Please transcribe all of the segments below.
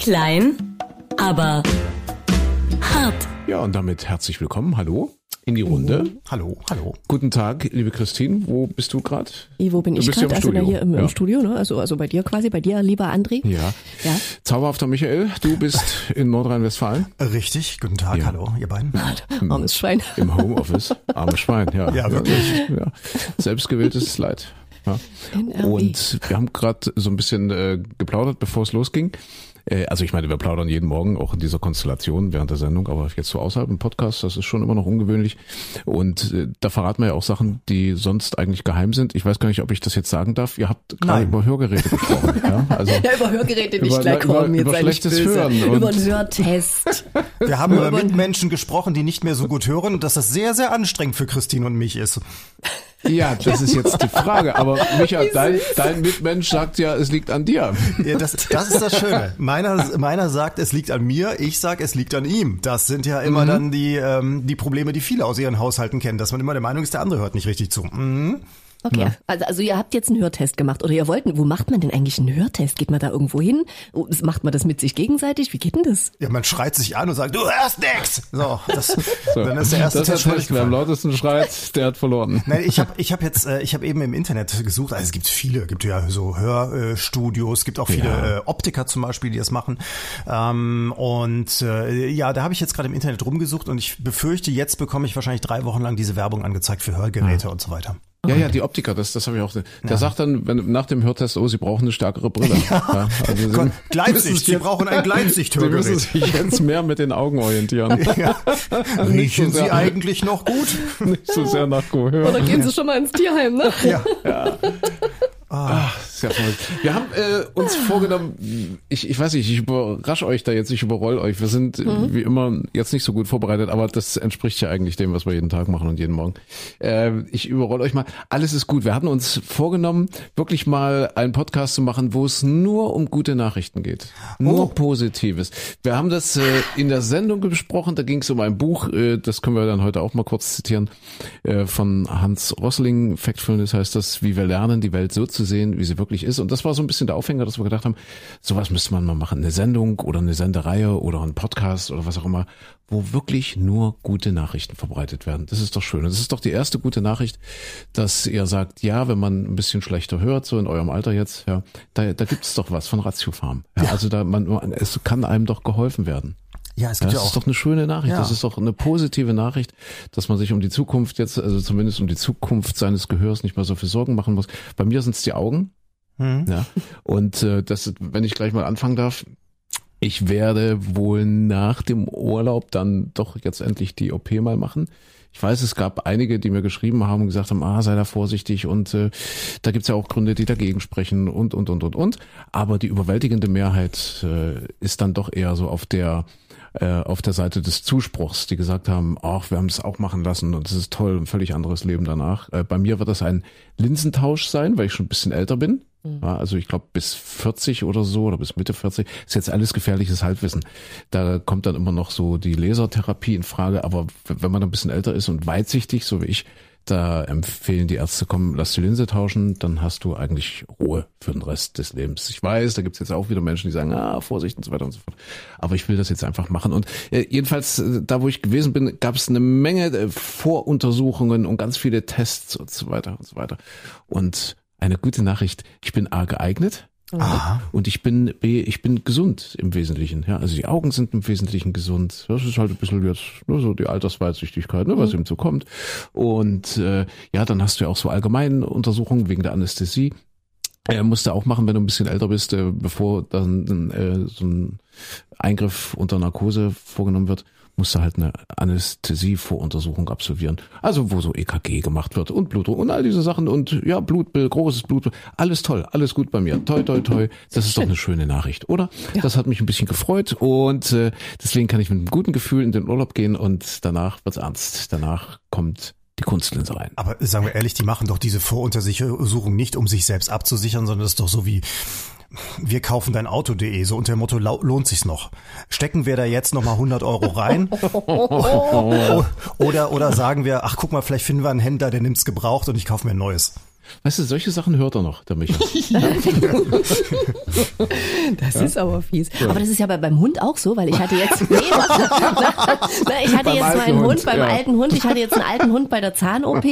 Klein, aber hart. Ja, und damit herzlich willkommen. Hallo in die Runde. Hallo, hallo. Guten Tag, liebe Christine. Wo bist du gerade? Wo bin Du ich gerade? im Also na, Studio. hier im, Ja. im Studio, ne? Also, also bei dir quasi, bei dir, lieber André. Ja. Ja. Zauberhafter Michael, du bist in Nordrhein-Westfalen Richtig, guten Tag, Ja. hallo, ihr beiden. Armes Schwein. im Homeoffice. Armes Schwein, ja. Ja, wirklich. Ja. Selbstgewähltes Leid. Ja. Und wir haben gerade so ein bisschen äh, geplaudert, bevor es losging. Äh, Also ich meine, wir plaudern jeden Morgen auch in dieser Konstellation während der Sendung, aber jetzt so außerhalb im Podcast, das ist schon immer noch ungewöhnlich. Und äh, da verraten wir ja auch Sachen, die sonst eigentlich geheim sind. Ich weiß gar nicht, ob ich das jetzt sagen darf. Ihr habt gerade Nein. über Hörgeräte gesprochen. ja? Also Ja, über Hörgeräte nicht Über- gleich über- kommen, über nicht schlechtes böse. Hören und- Über einen Hörtest. Wir haben über Mitmenschen gesprochen, die nicht mehr so gut hören und dass das sehr, sehr anstrengend für Christine und mich ist. Ja, das ist jetzt die Frage. Aber Micha, dein, dein Mitmensch sagt ja, es liegt an dir. Ja, das, das ist das Schöne. Meiner, meiner sagt, es liegt an mir, ich sag, es liegt an ihm. Das sind ja immer dann die, ähm, die Probleme, die viele aus ihren Haushalten kennen, dass man immer der Meinung ist, der andere hört nicht richtig zu. Mhm. Okay, also, also ihr habt jetzt einen Hörtest gemacht oder ihr wollt, wo macht man denn eigentlich einen Hörtest? Geht man da irgendwo hin? Oh, Macht man das mit sich gegenseitig? Wie geht denn das? Ja, man schreit sich an und sagt, du hörst nix. So, das, So. dann ist der erste das Test schon wer am lautesten schreit, der hat verloren. Nein, ich habe ich hab jetzt, äh, ich habe eben im Internet gesucht, also es gibt viele, gibt ja so Hörstudios, es gibt auch viele Ja. äh, Optiker zum Beispiel, die das machen. Ähm, und äh, ja, da habe ich jetzt gerade im Internet rumgesucht und ich befürchte, jetzt bekomme ich wahrscheinlich drei Wochen lang diese Werbung angezeigt für Hörgeräte und so weiter. Ja, ja, die Optiker, das, das habe ich auch. Der sagt dann, wenn nach dem Hörtest, oh, sie brauchen eine stärkere Brille. Ja. also sie Gleitsicht, sich Sie brauchen ein Sie müssen Gleitsicht-Hörgerät. sich jetzt mehr mit den Augen orientieren. Ja. Riechen so Sie eigentlich noch gut? Nicht so sehr nach Gehör. Oder gehen sie schon mal ins Tierheim, ne? Ja. Ach, sehr verrückt. Wir haben äh, uns vorgenommen, ich, ich weiß nicht, ich überrasche euch da jetzt, ich überroll euch. Wir sind äh, wie immer jetzt nicht so gut vorbereitet, aber das entspricht ja eigentlich dem, was wir jeden Tag machen und jeden Morgen. Äh, ich überroll euch mal. Alles ist gut. Wir hatten uns vorgenommen, wirklich mal einen Podcast zu machen, wo es nur um gute Nachrichten geht. Nur Oh. Positives. Wir haben das äh, in der Sendung besprochen, da ging es um ein Buch, äh, das können wir dann heute auch mal kurz zitieren, äh, von Hans Rosling, Factfulness heißt das, wie wir lernen, die Welt so zu sehen, wie sie wirklich ist. Und das war so ein bisschen der Aufhänger, dass wir gedacht haben, sowas müsste man mal machen. Eine Sendung oder eine Sendereihe oder ein Podcast oder was auch immer, wo wirklich nur gute Nachrichten verbreitet werden. Das ist doch schön. Und das ist doch die erste gute Nachricht, dass ihr sagt, ja, wenn man ein bisschen schlechter hört, so in eurem Alter jetzt, ja, da, da gibt es doch was von Ratio Farm. Ja, Also da man, man, es kann einem doch geholfen werden. Ja, es Das gibt ja ist auch. doch eine schöne Nachricht. Ja. Das ist doch eine positive Nachricht, dass man sich um die Zukunft jetzt, also zumindest um die Zukunft seines Gehörs nicht mehr so viel Sorgen machen muss. Bei mir sind es die Augen. Hm. Ja. Und äh, das, wenn ich gleich mal anfangen darf, ich werde wohl nach dem Urlaub dann doch jetzt endlich die OP mal machen. Ich weiß, es gab einige, die mir geschrieben haben und gesagt haben, ah, sei da vorsichtig und äh, da gibt's ja auch Gründe, die dagegen sprechen und, und, und, und, und. Aber die überwältigende Mehrheit äh, ist dann doch eher so auf der äh, auf der Seite des Zuspruchs, die gesagt haben, ach, wir haben es auch machen lassen und es ist toll, ein völlig anderes Leben danach. Äh, bei mir wird das ein Linsentausch sein, weil ich schon ein bisschen älter bin. Ja, also ich glaube bis 40 oder so oder bis Mitte 40 ist jetzt alles gefährliches Halbwissen. Da kommt dann immer noch so die Lasertherapie in Frage, aber wenn man ein bisschen älter ist und weitsichtig, so wie ich, da empfehlen die Ärzte, komm, lass die Linse tauschen, dann hast du eigentlich Ruhe für den Rest des Lebens. Ich weiß, da gibt's jetzt auch wieder Menschen, die sagen, ah, Vorsicht und so weiter und so fort. Aber ich will das jetzt einfach machen. Und äh, jedenfalls, äh, da wo ich gewesen bin, gab es eine Menge äh, Voruntersuchungen und ganz viele Tests und so weiter und so weiter. Und eine gute Nachricht, ich bin A geeignet. Aha. Und ich bin, B, ich bin gesund im Wesentlichen. Ja, also die Augen sind im Wesentlichen gesund. Das ist halt ein bisschen jetzt nur so die Altersweitsichtigkeit, ne, was eben so kommt. Und äh, ja, dann hast du ja auch so allgemeine Untersuchungen wegen der Anästhesie. Er musste auch machen, wenn du ein bisschen älter bist, äh, bevor dann äh, so ein Eingriff unter Narkose vorgenommen wird, musste halt eine Anästhesie-Voruntersuchung absolvieren. Also wo so EKG gemacht wird und Blutdruck und all diese Sachen und ja, Blutbild, großes Blutbild, alles toll, alles gut bei mir. Toi, toi, toi. Das ist doch eine schöne Nachricht, oder? Das hat mich ein bisschen gefreut und äh, deswegen kann ich mit einem guten Gefühl in den Urlaub gehen und danach wird's ernst. Danach kommt die Kunstlinse rein. Aber sagen wir ehrlich, die machen doch diese Voruntersuchung nicht, um sich selbst abzusichern, sondern das ist doch so wie wir kaufen dein Auto.de, so unter dem Motto, lohnt sich's noch? Stecken wir da jetzt nochmal 100 Euro rein? Oder, oder sagen wir, ach guck mal, vielleicht finden wir einen Händler, der nimmt's gebraucht und ich kaufe mir ein neues. Weißt du, solche Sachen hört er noch, der Micha. Das ist aber fies. Aber das ist ja bei, beim Hund auch so, weil ich hatte jetzt, nee, na, ich hatte Beim jetzt meinen Hund, Hund, beim ja. alten Hund, ich hatte jetzt einen alten Hund bei der Zahn-OP,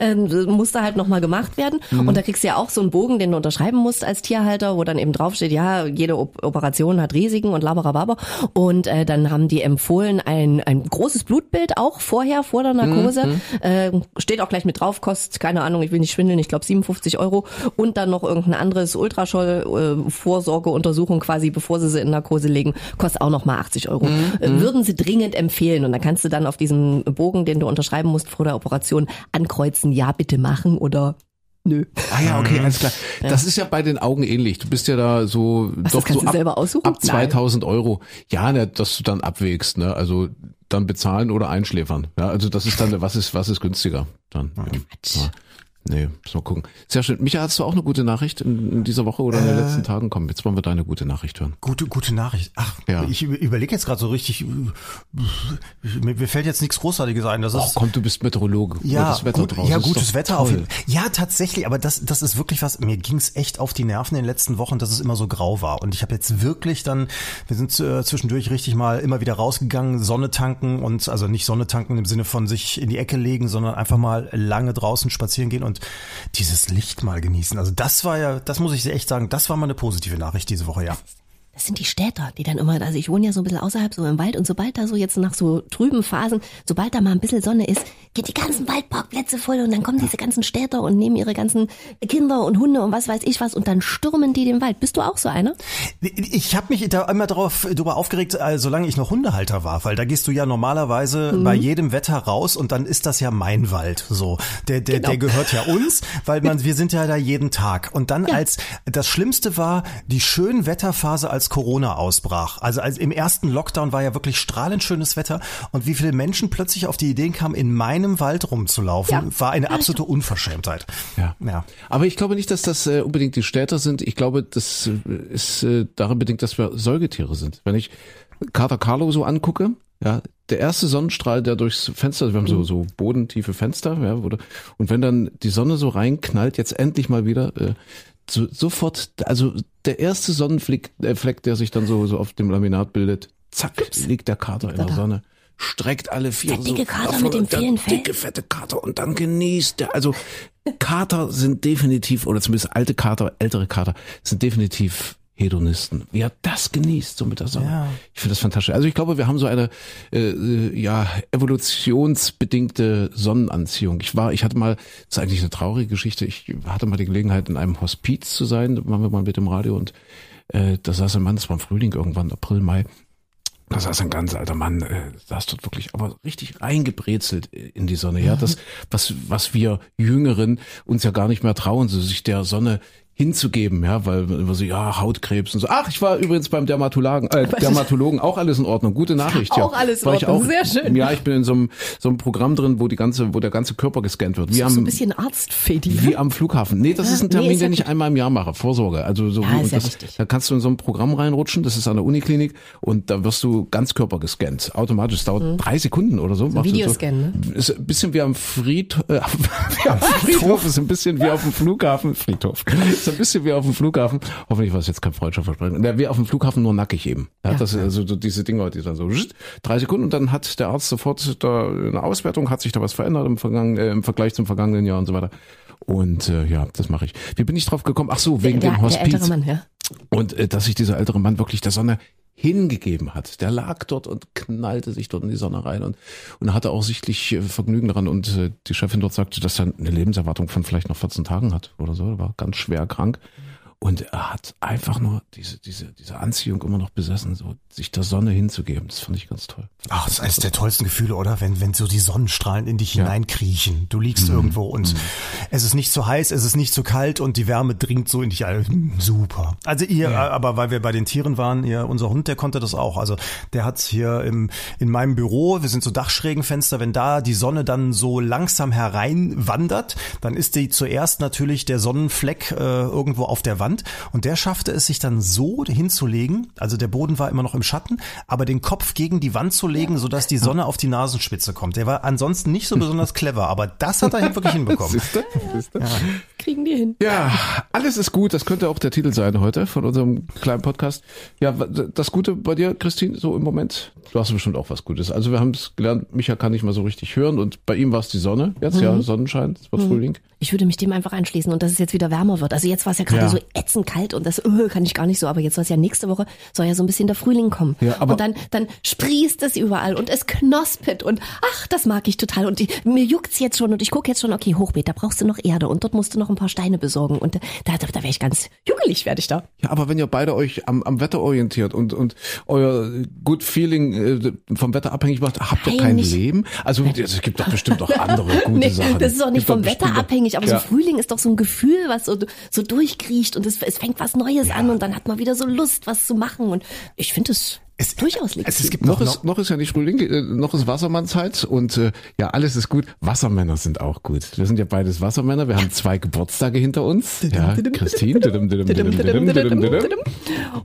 ähm, musste halt nochmal gemacht werden. Mhm. Und da kriegst du ja auch so einen Bogen, den du unterschreiben musst als Tierhalter, wo dann eben draufsteht, ja, jede Op Operation hat Risiken und laberababer. Und äh, dann haben die empfohlen, ein, ein großes Blutbild auch vorher, vor der Narkose. Mhm. Äh, steht auch gleich mit drauf, kostet, keine Ahnung, ich will nicht schwindeln, ich glaube 57 Euro. Und dann noch irgendein anderes Ultraschall-Vorsorgeuntersuchung quasi, bevor sie sie in Narkose legen, kostet auch noch mal 80 Euro. Äh, Würden sie dringend empfehlen. Und dann kannst du dann auf diesem Bogen, den du unterschreiben musst vor der Operation, ankreuzen, ja, bitte machen oder nö. Ah ja, okay, alles klar. Das ist ja bei den Augen ähnlich. Du bist ja da so Was, doch das kannst so du ab, selber aussuchen? ab Nein. 2000 Euro. Ja, ne, dass du dann abwägst, ne? Also dann bezahlen oder einschläfern. Ja, also das ist dann, was ist, was ist günstiger dann? Ja. Nee, müssen wir gucken. Sehr schön. Micha, hast du auch eine gute Nachricht in, in dieser Woche oder in den letzten Tagen? Komm, jetzt wollen wir deine gute Nachricht hören. Gute, gute Nachricht. Ach, Ja. ich überlege jetzt gerade so richtig, mir, mir fällt jetzt nichts Großartiges ein. Das ist, Ach komm, du bist Meteorologe. Ja, Gutes Wetter gut, draußen. ja gutes Wetter auf toll. jeden Ja, tatsächlich, aber das, das ist wirklich was, mir ging's echt auf die Nerven in den letzten Wochen, dass es immer so grau war. Und ich habe jetzt wirklich dann, wir sind äh, zwischendurch richtig mal immer wieder rausgegangen, Sonne tanken und also nicht Sonne tanken im Sinne von sich in die Ecke legen, sondern einfach mal lange draußen spazieren gehen und dieses Licht mal genießen. Also das war ja, das muss ich echt sagen, das war mal eine positive Nachricht diese Woche, ja. Das sind die Städter, die dann immer, also ich wohne ja so ein bisschen außerhalb, so im Wald und sobald da so jetzt nach so trüben Phasen, sobald da mal ein bisschen Sonne ist, geht die ganzen Waldparkplätze voll und dann kommen diese ganzen Städter und nehmen ihre ganzen Kinder und Hunde und was weiß ich was und dann stürmen die den Wald. Bist du auch so einer? Ich habe mich da immer darauf drüber aufgeregt, äh, solange ich noch Hundehalter war, weil da gehst du ja normalerweise bei jedem Wetter raus und dann ist das ja mein Wald. So, der der Genau. der gehört ja uns, weil man wir sind ja da jeden Tag. Und dann als das Schlimmste war die schönen Wetterphase, als Corona ausbrach. Also als im ersten Lockdown war ja wirklich strahlend schönes Wetter und wie viele Menschen plötzlich auf die Ideen kamen, in meinem Wald rumzulaufen, Ja. war eine absolute Unverschämtheit. Ja. Ja. Aber ich glaube nicht, dass das äh, unbedingt die Städter sind. Ich glaube, das äh, ist äh, darin bedingt, dass wir Säugetiere sind. Wenn ich Kater Carlo so angucke, ja, der erste Sonnenstrahl, der durchs Fenster, wir haben so, so bodentiefe Fenster, ja, oder, und wenn dann die Sonne so reinknallt, jetzt endlich mal wieder, äh, so, sofort, also der erste Sonnenfleck, äh, Fleck, der sich dann so, so auf dem Laminat bildet, zack, liegt der Kater in der da. Sonne. Streckt alle vier Der dicke so Kater davon mit dem vielen Fell. Dicke, fette Kater und dann genießt der. Also Kater sind definitiv, oder zumindest alte Kater, ältere Kater, sind definitiv Hedonisten. Wie er das genießt, so mit der Sonne. Ja. Ich finde das fantastisch. Also ich glaube, wir haben so eine äh, äh, ja evolutionsbedingte Sonnenanziehung. Ich war, ich hatte mal, das ist eigentlich eine traurige Geschichte. Ich hatte mal die Gelegenheit, in einem Hospiz zu sein. Da waren wir mal mit dem Radio und äh, da saß ein Mann, das war im Frühling irgendwann, April, Mai. Da saß ein ganz alter Mann, äh, saß dort wirklich, aber richtig reingebrezelt in die Sonne. Ja, das, was, was wir Jüngeren uns ja gar nicht mehr trauen, so sich der Sonne hinzugeben, ja, weil immer so, ja, Hautkrebs und so. Ach, ich war übrigens beim Dermatologen, äh, Dermatologen, auch alles in Ordnung, gute Nachricht, ja. Auch alles in War ich Ordnung, sehr schön. Ja, ich bin in so einem, so einem Programm drin, wo die ganze, wo der ganze Körper gescannt wird. Wie So, so ein am, bisschen Arztfedi. wie am Flughafen. Nee, das Ja, ist ein nee, Termin, ja den ich einmal im Jahr mache. Vorsorge. Also so Ja, ja das, da kannst du in so ein Programm reinrutschen. Das ist an der Uniklinik und da wirst du ganz Körper gescannt. Automatisch. Das dauert drei Sekunden oder so. Mhm. Videoscan, ne? Ist ein bisschen wie am Friedhof. Äh, wie am Friedhof ist ein bisschen wie auf dem Flughafen. Friedhof. Ein bisschen wie auf dem Flughafen. Hoffentlich war es jetzt kein freudscher Versprechen. Ja, wie auf dem Flughafen nur nackig eben. Ja, das also so diese Dinger, die dann so drei Sekunden und dann hat der Arzt sofort da eine Auswertung, hat sich da was verändert im, Vergangen, äh, im Vergleich zum vergangenen Jahr und so weiter. Und äh, ja, das mache ich. Wie bin ich drauf gekommen? Ach so, wegen der, dem der Hospiz. ältere Mann, ja. Und äh, dass sich dieser ältere Mann wirklich der Sonne hingegeben hat. Der lag dort und knallte sich dort in die Sonne rein und, und hatte auch sichtlich äh, Vergnügen daran. Und äh, die Chefin dort sagte, dass er eine Lebenserwartung von vielleicht noch 14 Tagen hat oder so. Er war ganz schwer krank. Und er hat einfach nur diese, diese, diese Anziehung immer noch besessen, so sich der Sonne hinzugeben. Das fand ich ganz toll. Ach, das ist eines der tollsten Gefühle, oder? Wenn, wenn so die Sonnenstrahlen in dich hineinkriechen. Du liegst irgendwo und es ist nicht zu heiß, es ist nicht zu kalt und die Wärme dringt so in dich ein. Super. Also ihr, aber weil wir bei den Tieren waren, ihr, unser Hund, der konnte das auch. Also der hat hier im, in meinem Büro, wir sind so Dachschrägenfenster, wenn da die Sonne dann so langsam hereinwandert, dann ist die zuerst natürlich der Sonnenfleck äh, irgendwo auf der Wand Wand und der schaffte es sich dann so hinzulegen, also der Boden war immer noch im Schatten, aber den Kopf gegen die Wand zu legen, sodass die Sonne auf die Nasenspitze kommt. Der war ansonsten nicht so besonders clever, aber das hat er wirklich hinbekommen. Siehste? Siehste? Kriegen die hin. Ja, alles ist gut. Das könnte auch der Titel sein heute von unserem kleinen Podcast. Ja, das Gute bei dir, Christine, so im Moment? Du hast bestimmt auch was Gutes. Also wir haben es gelernt, Micha kann nicht mal so richtig hören und bei ihm war es die Sonne. Jetzt ja, Sonnenschein, es wird Frühling. Ich würde mich dem einfach anschließen und dass es jetzt wieder wärmer wird. Also jetzt war es ja gerade Ja. so ätzend kalt und das öh, kann ich gar nicht so, aber jetzt soll es ja nächste Woche, soll ja so ein bisschen der Frühling kommen. Ja, aber- und dann, dann sprießt es überall und es knospet und ach, das mag ich total. Und ich, mir juckt's jetzt schon und ich gucke jetzt schon, okay, Hochbeet, da brauchst du noch Erde und dort musst du noch ein paar Steine besorgen. Und da, da, da wäre ich ganz juckelig, werde ich da. Ja, aber wenn ihr beide euch am, am Wetter orientiert und, und euer Good Feeling äh, vom Wetter abhängig macht, habt ihr Nein, kein nicht. Leben? Also es gibt doch bestimmt auch andere gute Nee, Sachen. das ist auch nicht Gibt vom Wetter abhängig, aber ja. so Frühling ist doch so ein Gefühl, was so, so durchkriecht und es, es fängt was Neues an und dann hat man wieder so Lust, was zu machen und ich finde es Es- durchaus legitim. Es, es gibt Noch noch, ist, noch ist ja nicht Frühling, äh, noch ist Wassermannzeit und äh, ja, alles ist gut. Wassermänner sind auch gut. Wir sind ja beides Wassermänner. Wir haben zwei Geburtstage hinter uns. Ja, Christine.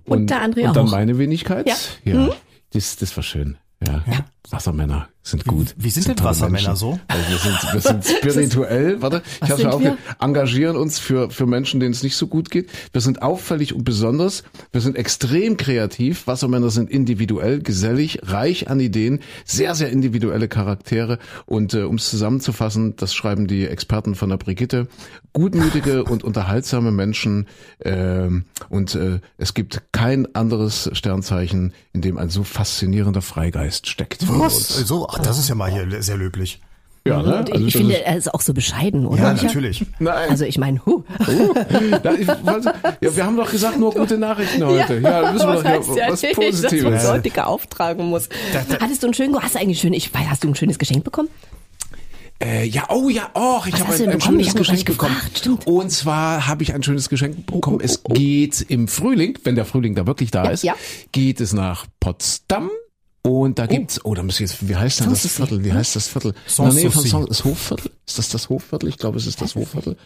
Und der André Und dann auch. meine Wenigkeit. Ja. ja. Das, das war schön. Ja. Wassermänner sind gut. wie sind denn tolle Wassermänner Menschen. so? Also wir sind, wir sind spirituell, warte, ich habe ja sind auch wir? engagieren uns für, für Menschen, denen es nicht so gut geht. Wir sind auffällig und besonders. Wir sind extrem kreativ. Wassermänner sind individuell, gesellig, reich an Ideen, sehr, sehr individuelle Charaktere. Und äh, um es zusammenzufassen, das schreiben die Experten von der Brigitte, gutmütige und unterhaltsame Menschen. ähm, und äh, es gibt kein anderes Sternzeichen, in dem ein so faszinierender Freigeist steckt. wie Was? So, ach, das ist ja mal hier sehr löblich. Ja, ne? Und ich, Also ich das finde, ist- er ist auch so bescheiden, oder? Ja, natürlich. Nein. Also ich meine, huh. Ja, ich wollte, ja, wir haben doch gesagt, nur gute Nachrichten heute. Ja, da müssen wir das doch heißt hier ja was nicht, dass man Positives. so auftragen muss. Hattest du ein schön, hast du eigentlich schön, ich weiß, hast du ein schönes Geschenk bekommen? Äh, ja, oh ja, oh, ich Was habe ein, ein? Ich schönes Geschenk nicht bekommen. gefragt, stimmt. Und zwar habe ich ein schönes Geschenk bekommen. Es geht im Frühling, wenn der Frühling da wirklich da Ja, ist, ja. geht es nach Potsdam. Und da gibt's, oh, da muss ich jetzt, wie heißt denn das. Viertel? Wie heißt das Viertel? In der Nähe von. Sanssouci. das Hofviertel? Ist das das Hofviertel? Ich glaube, es ist das Hofviertel.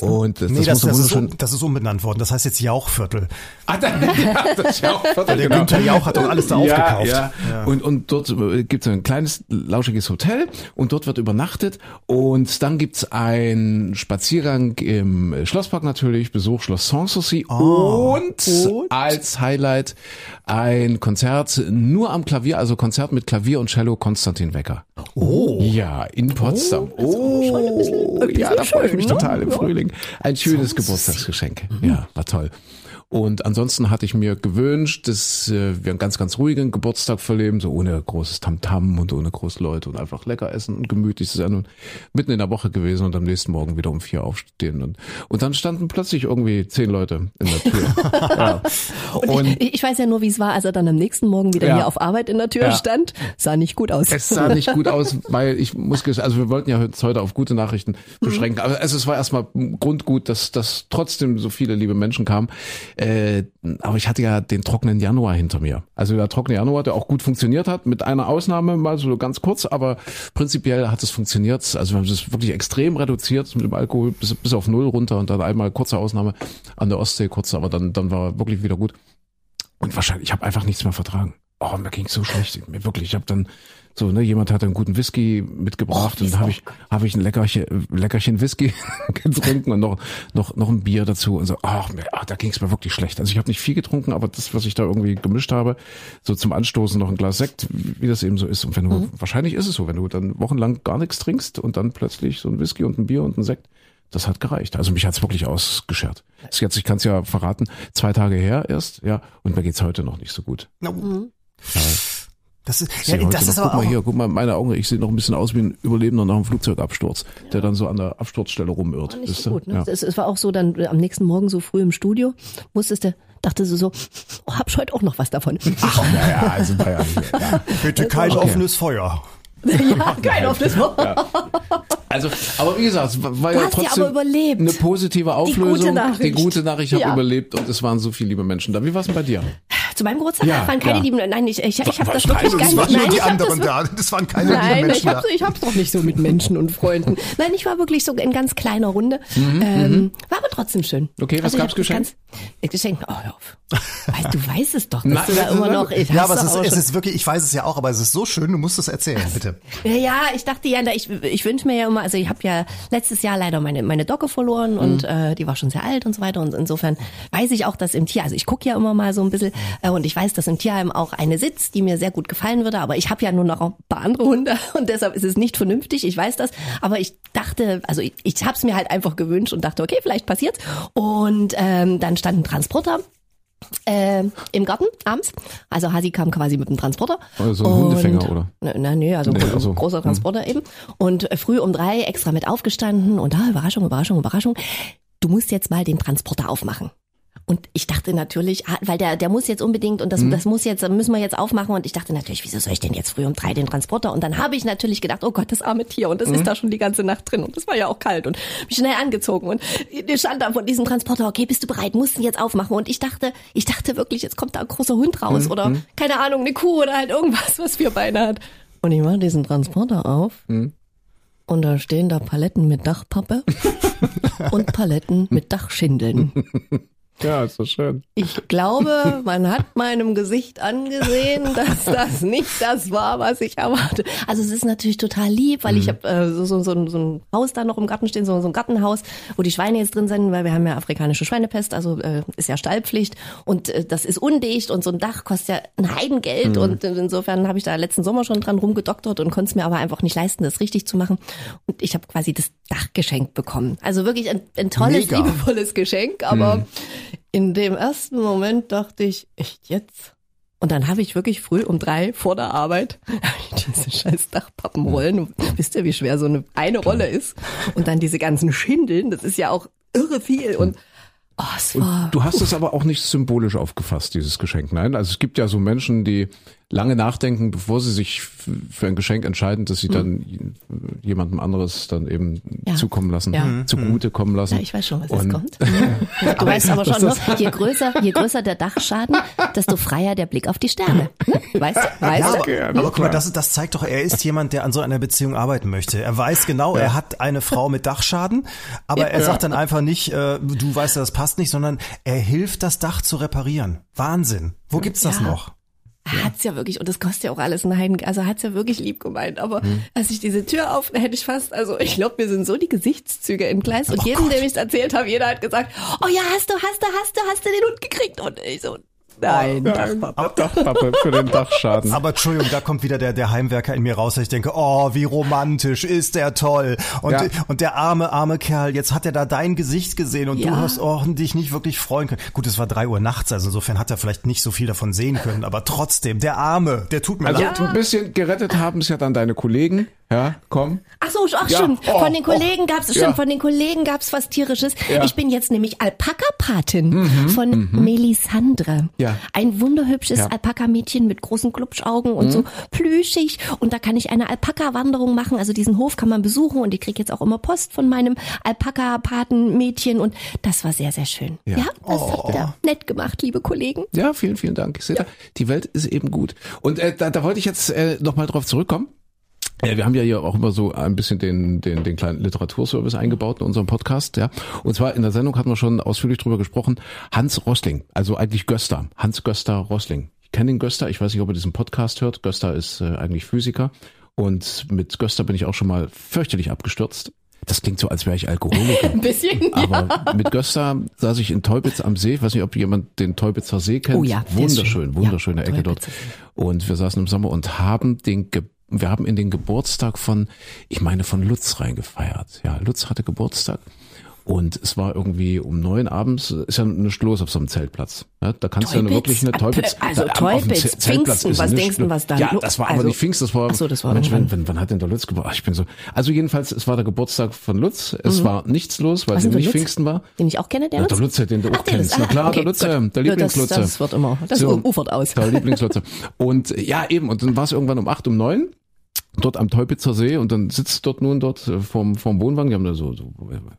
Und das, Nee, das, das, das, ist, das ist umbenannt worden. Das heißt jetzt Jauchviertel. Ah, da, ja, das Jauchviertel, Der genau. Günther Jauch hat doch alles da aufgekauft. Ja, ja. Und, und dort äh, gibt's ein kleines, lauschiges Hotel und dort wird übernachtet und dann gibt's einen Spaziergang im Schlosspark natürlich, Besuch Schloss Sanssouci und, als Highlight ein Konzert nur am Klavier, also Konzert mit Klavier und Cello Konstantin Wecker. Oh. Ja, in Potsdam. Oh, ja, da freue ich mich total im Frühling. Ein schönes Geburtstagsgeschenk. Ja, war toll. Und ansonsten hatte ich mir gewünscht, dass äh, wir einen ganz, ganz ruhigen Geburtstag verleben, so ohne großes Tamtam und ohne große Leute und einfach lecker essen und gemütlich sein und mitten in der Woche gewesen und am nächsten Morgen wieder um vier aufstehen. Und, und dann standen plötzlich irgendwie zehn Leute in der Tür. ja. Und, ich, ich weiß ja nur, wie es war, als er dann am nächsten Morgen wieder Ja. hier auf Arbeit in der Tür Ja. stand. Sah nicht gut aus. Es sah nicht gut aus, weil ich muss, also wir wollten ja heute auf gute Nachrichten beschränken, aber also es war erstmal Grundgut, dass, dass trotzdem so viele liebe Menschen kamen. Äh, aber ich hatte ja den trockenen Januar hinter mir. Also der trockene Januar, der auch gut funktioniert hat, mit einer Ausnahme mal so ganz kurz, aber prinzipiell hat es funktioniert. Also wir haben es wirklich extrem reduziert mit dem Alkohol bis, bis auf null runter und dann einmal kurze Ausnahme an der Ostsee, kurz, aber dann, dann war wirklich wieder gut. Und wahrscheinlich, ich habe einfach nichts mehr vertragen. Oh, mir ging so schlecht. Mir wirklich, ich habe dann so, ne, jemand hat einen guten Whisky mitgebracht und dann habe ich habe ich ein Leckerchen, Leckerchen Whisky getrunken und noch noch noch ein Bier dazu und so. Ach, da ging es mir wirklich schlecht. Also ich habe nicht viel getrunken, aber das, was ich da irgendwie gemischt habe, so zum Anstoßen noch ein Glas Sekt, wie das eben so ist. Und wenn du, wahrscheinlich ist es so, wenn du dann wochenlang gar nichts trinkst und dann plötzlich so ein Whisky und ein Bier und ein Sekt, das hat gereicht. Also mich hat's wirklich ausgeschert. Ist jetzt, ich kann es ja verraten, zwei Tage her erst, ja, und mir geht's heute noch nicht so gut. Na, Das ist, ja, das noch, ist guck aber mal auch, hier, guck mal meine Augen, ich sehe noch ein bisschen aus wie ein Überlebender nach einem Flugzeugabsturz, der dann so an der Absturzstelle rumirrt. Nicht so ihr? gut, ne? ja. es, es war auch so, dann am nächsten Morgen so früh im Studio, musstest du, dachte sie so, oh, hab ich heute auch noch was davon. Ach, ja, ja, also Bayern. Ja. bitte kein offenes Feuer. ja, kein offenes Wort. Also, aber wie gesagt, es war Du ja ja trotzdem aber überlebt. eine positive Auflösung. Nachricht. Die gute Nachricht, ich habe Ja. überlebt und es waren so viele liebe Menschen da. Wie war's denn bei dir? Zu meinem Geburtstag Ja, waren keine ja. lieben. Nein, ich, ich, ich habe das wirklich gar Das nicht. waren nur Nein, die anderen das, da. Das waren keine lieben Nein, Menschen ich da. hab's, ich hab's doch nicht so mit Menschen und Freunden. Nein, ich war wirklich so in ganz kleiner Runde. Mhm, ähm, war aber trotzdem schön. Also Okay, was ich gab's hab das Geschenk? ganz- Geschenk, oh, hör auf. Weißt, du weißt es doch, dass Nein, du da das immer ist- noch... Ja, aber es ist, es ist wirklich, ich weiß es ja auch, aber es ist so schön, du musst es erzählen, bitte. Ja, ich dachte ja, ich, ich wünsche mir ja immer, also ich habe ja letztes Jahr leider meine, meine Docke verloren und Mhm. äh, die war schon sehr alt und so weiter. Und insofern weiß ich auch, dass im Tier, also ich gucke ja immer mal so ein bisschen und ich weiß, dass im Tierheim auch eine sitzt, die mir sehr gut gefallen würde, aber ich habe ja nur noch ein paar andere Hunde und deshalb ist es nicht vernünftig, ich weiß das. Aber ich dachte, also ich, ich habe es mir halt einfach gewünscht und dachte, okay, vielleicht passiert's. Und ähm, dann stand ein Transporter äh, im Garten abends. Also Hasi kam quasi mit dem Transporter. Also ein Und- Hundefänger, oder? Na nee, also Nee, also, großer Transporter eben. Und äh, früh um drei extra mit aufgestanden und da, Überraschung, Überraschung, Überraschung. Du musst jetzt mal den Transporter aufmachen. Und ich dachte natürlich, ah, weil der, der muss jetzt unbedingt und das, Mhm. das muss jetzt, müssen wir jetzt aufmachen. Und ich dachte natürlich, wieso soll ich denn jetzt früh um drei den Transporter? Und dann habe ich natürlich gedacht, oh Gott, das arme Tier. Und das Mhm. ist da schon die ganze Nacht drin. Und das war ja auch kalt. Und mich schnell angezogen. Und ich stand da von diesem Transporter, okay, bist du bereit? Mussten jetzt aufmachen. Und ich dachte, ich dachte wirklich, jetzt kommt da ein großer Hund raus. Mhm. Oder keine Ahnung, eine Kuh oder halt irgendwas, was vier Beine hat. Und ich mache diesen Transporter auf. Mhm. Und da stehen da Paletten mit Dachpappe und Paletten mit Dachschindeln. Ja, ist so schön. Ich glaube, man hat meinem Gesicht angesehen, dass das nicht das war, was ich erwarte. Also es ist natürlich total lieb, weil ich habe äh, so, so, so, ein- so ein Haus da noch im Garten stehen, so, so ein Gartenhaus, wo die Schweine jetzt drin sind, weil wir haben ja afrikanische Schweinepest, also äh, ist ja Stallpflicht und äh, das ist undicht und so ein Dach kostet ja ein Heidengeld und äh, insofern habe ich da letzten Sommer schon dran rumgedoktert und konnte es mir aber einfach nicht leisten, das richtig zu machen und ich habe quasi das Dach geschenkt bekommen. Also wirklich ein, ein tolles, Mega. liebevolles Geschenk, aber in dem ersten Moment dachte ich, echt jetzt? Und dann habe ich wirklich früh um drei vor der Arbeit diese scheiß Dachpappenrollen. Wisst ihr, wie schwer so eine, eine Rolle ist? Und dann diese ganzen Schindeln, das ist ja auch irre viel. Und oh, war. Du hast es aber auch nicht symbolisch aufgefasst, dieses Geschenk. Nein, also es gibt ja so Menschen, die lange nachdenken, bevor sie sich für ein Geschenk entscheiden, dass sie dann jemandem anderes dann eben Hm. Ja. zukommen lassen, Ja. zugute kommen lassen. Ja, ich weiß schon, was Und- jetzt kommt. Du weißt aber schon, ne? je größer, je größer der Dachschaden, desto freier der Blick auf die Sterne. Ne? Weißt du? Weißt Ja, du? aber, Ja, aber guck mal, das, das zeigt doch, er ist jemand, der an so einer Beziehung arbeiten möchte. Er weiß genau, er hat eine Frau mit Dachschaden, aber er sagt dann einfach nicht, äh, du weißt, das passt nicht, sondern er hilft, das Dach zu reparieren. Wahnsinn. Wo gibt's das Ja. Hat's ja wirklich, und das kostet ja auch alles einen Heiden, also hat's ja wirklich lieb gemeint. Aber als ich diese Tür auf, hätte ich fast, also ich glaube, mir sind so die Gesichtszüge entgleist. Und jedem, dem ich erzählt habe, jeder hat gesagt, oh ja, hast du, hast du, hast du, hast du den Hund gekriegt? Und ich so, nein, Dachpapa. Dachpappe für den Dachschaden. Aber Entschuldigung, da kommt wieder der, der Heimwerker in mir raus. Ich denke, oh, wie romantisch, ist der toll. Und, Ja. und der arme, arme Kerl, jetzt hat er da dein Gesicht gesehen und du Ja. hast oh, dich nicht wirklich freuen können. Gut, es war drei Uhr nachts, also insofern hat er vielleicht nicht so viel davon sehen können, aber trotzdem, der Arme, der tut mir Also leid. ein bisschen gerettet haben es ja dann deine Kollegen. Ja, komm. Ach so, ach Ja, stimmt. oh, von den Kollegen oh, gab's, ja. stimmt, von den Kollegen gab's was tierisches. Ja. Ich bin jetzt nämlich Alpaka-Patin von Melisandre. Ja. Ein wunderhübsches Ja. Alpaka-Mädchen mit großen Glubschaugen und so plüschig. Und da kann ich eine Alpaka-Wanderung machen. Also diesen Hof kann man besuchen und ich krieg jetzt auch immer Post von meinem Alpaka-Paten-Mädchen und das war sehr, sehr schön. Ja. Ja, das habt ihr nett gemacht, liebe Kollegen. Ja, vielen, vielen Dank. Ich sehe, da, die Welt ist eben gut. Und äh, da, da wollte ich jetzt äh, nochmal drauf zurückkommen. Ja, wir haben ja hier auch immer so ein bisschen den, den, den kleinen Literaturservice eingebaut in unserem Podcast, ja. Und zwar in der Sendung hatten wir schon ausführlich drüber gesprochen. Hans Rossling, also eigentlich Göster, Hans Göster Rossling. Ich kenne den Göster, ich weiß nicht, ob er diesen Podcast hört. Göster ist äh, eigentlich Physiker. Und mit Göster bin ich auch schon mal fürchterlich abgestürzt. Das klingt so, als wäre ich Alkoholiker. Ein bisschen, Aber mit Gösta saß ich in Teubitz am See. Ich weiß nicht, ob jemand den Teubitzer See kennt. Oh ja, wunderschön, schön. wunderschöne Ja, Ecke dort. Teubitzer Und wir saßen im Sommer und haben den Ge wir haben in den Geburtstag von, ich meine, von Lutz reingefeiert. Ja, Lutz hatte Geburtstag. Und es war irgendwie um neun abends, ist ja nicht los auf so einem Zeltplatz. Ja, da kannst du ja Teubitz? wirklich eine Teubitz. Also da- Teubitz, Zeltplatz Pfingsten, ist was denkst du, was da Ja, das war aber also- nicht Pfingst, das war, Ach so, das war Mensch, wann, irgendwann. wann, wann hat denn der Lutz Geburtstag? Ich bin so, also jedenfalls, es war der Geburtstag von Lutz. Es war nichts los, weil Mhm. Es ist nicht Lutz? Pfingsten war. Den ich auch kenne, der Ja, Lutz? der Lutze, den du Ach, auch kennst. Lutz. Na klar, okay, der Lutze, gut. der Ja, Lieblingslutze. Das, das wird immer, das So. ufert aus. Der Lieblingslutze. Und ja, eben, und dann war es irgendwann um acht, um neun. Dort am Teupitzer See und dann sitzt dort nun dort äh, vom, vom Wohnwagen, die haben da so, so,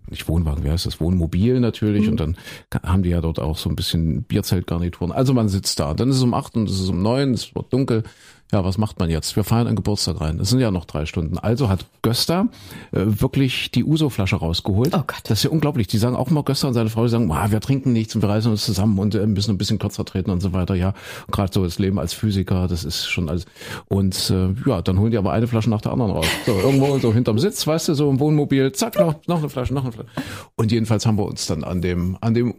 nicht Wohnwagen, wie heißt das, Wohnmobil natürlich. Mhm. und dann haben die ja dort auch so ein bisschen Bierzeltgarnituren. Also man sitzt da, dann ist es um acht und es ist um neun, es wird dunkel ja, was macht man jetzt? Wir feiern einen Geburtstag rein. Das sind ja noch drei Stunden. Also hat Göster äh, wirklich die Uso-Flasche rausgeholt. Oh Gott. Das ist ja unglaublich. Die sagen auch immer, Göster und seine Frau, die sagen, ah, wir trinken nichts und wir reisen uns zusammen und äh, müssen ein bisschen kürzer treten und so weiter. Ja, gerade so das Leben als Physiker, das ist schon alles. Und äh, ja, dann holen die aber eine Flasche nach der anderen raus. So, irgendwo so hinterm Sitz, weißt du, so im Wohnmobil, zack, noch, noch eine Flasche, noch eine Flasche. Und jedenfalls haben wir uns dann an dem, an dem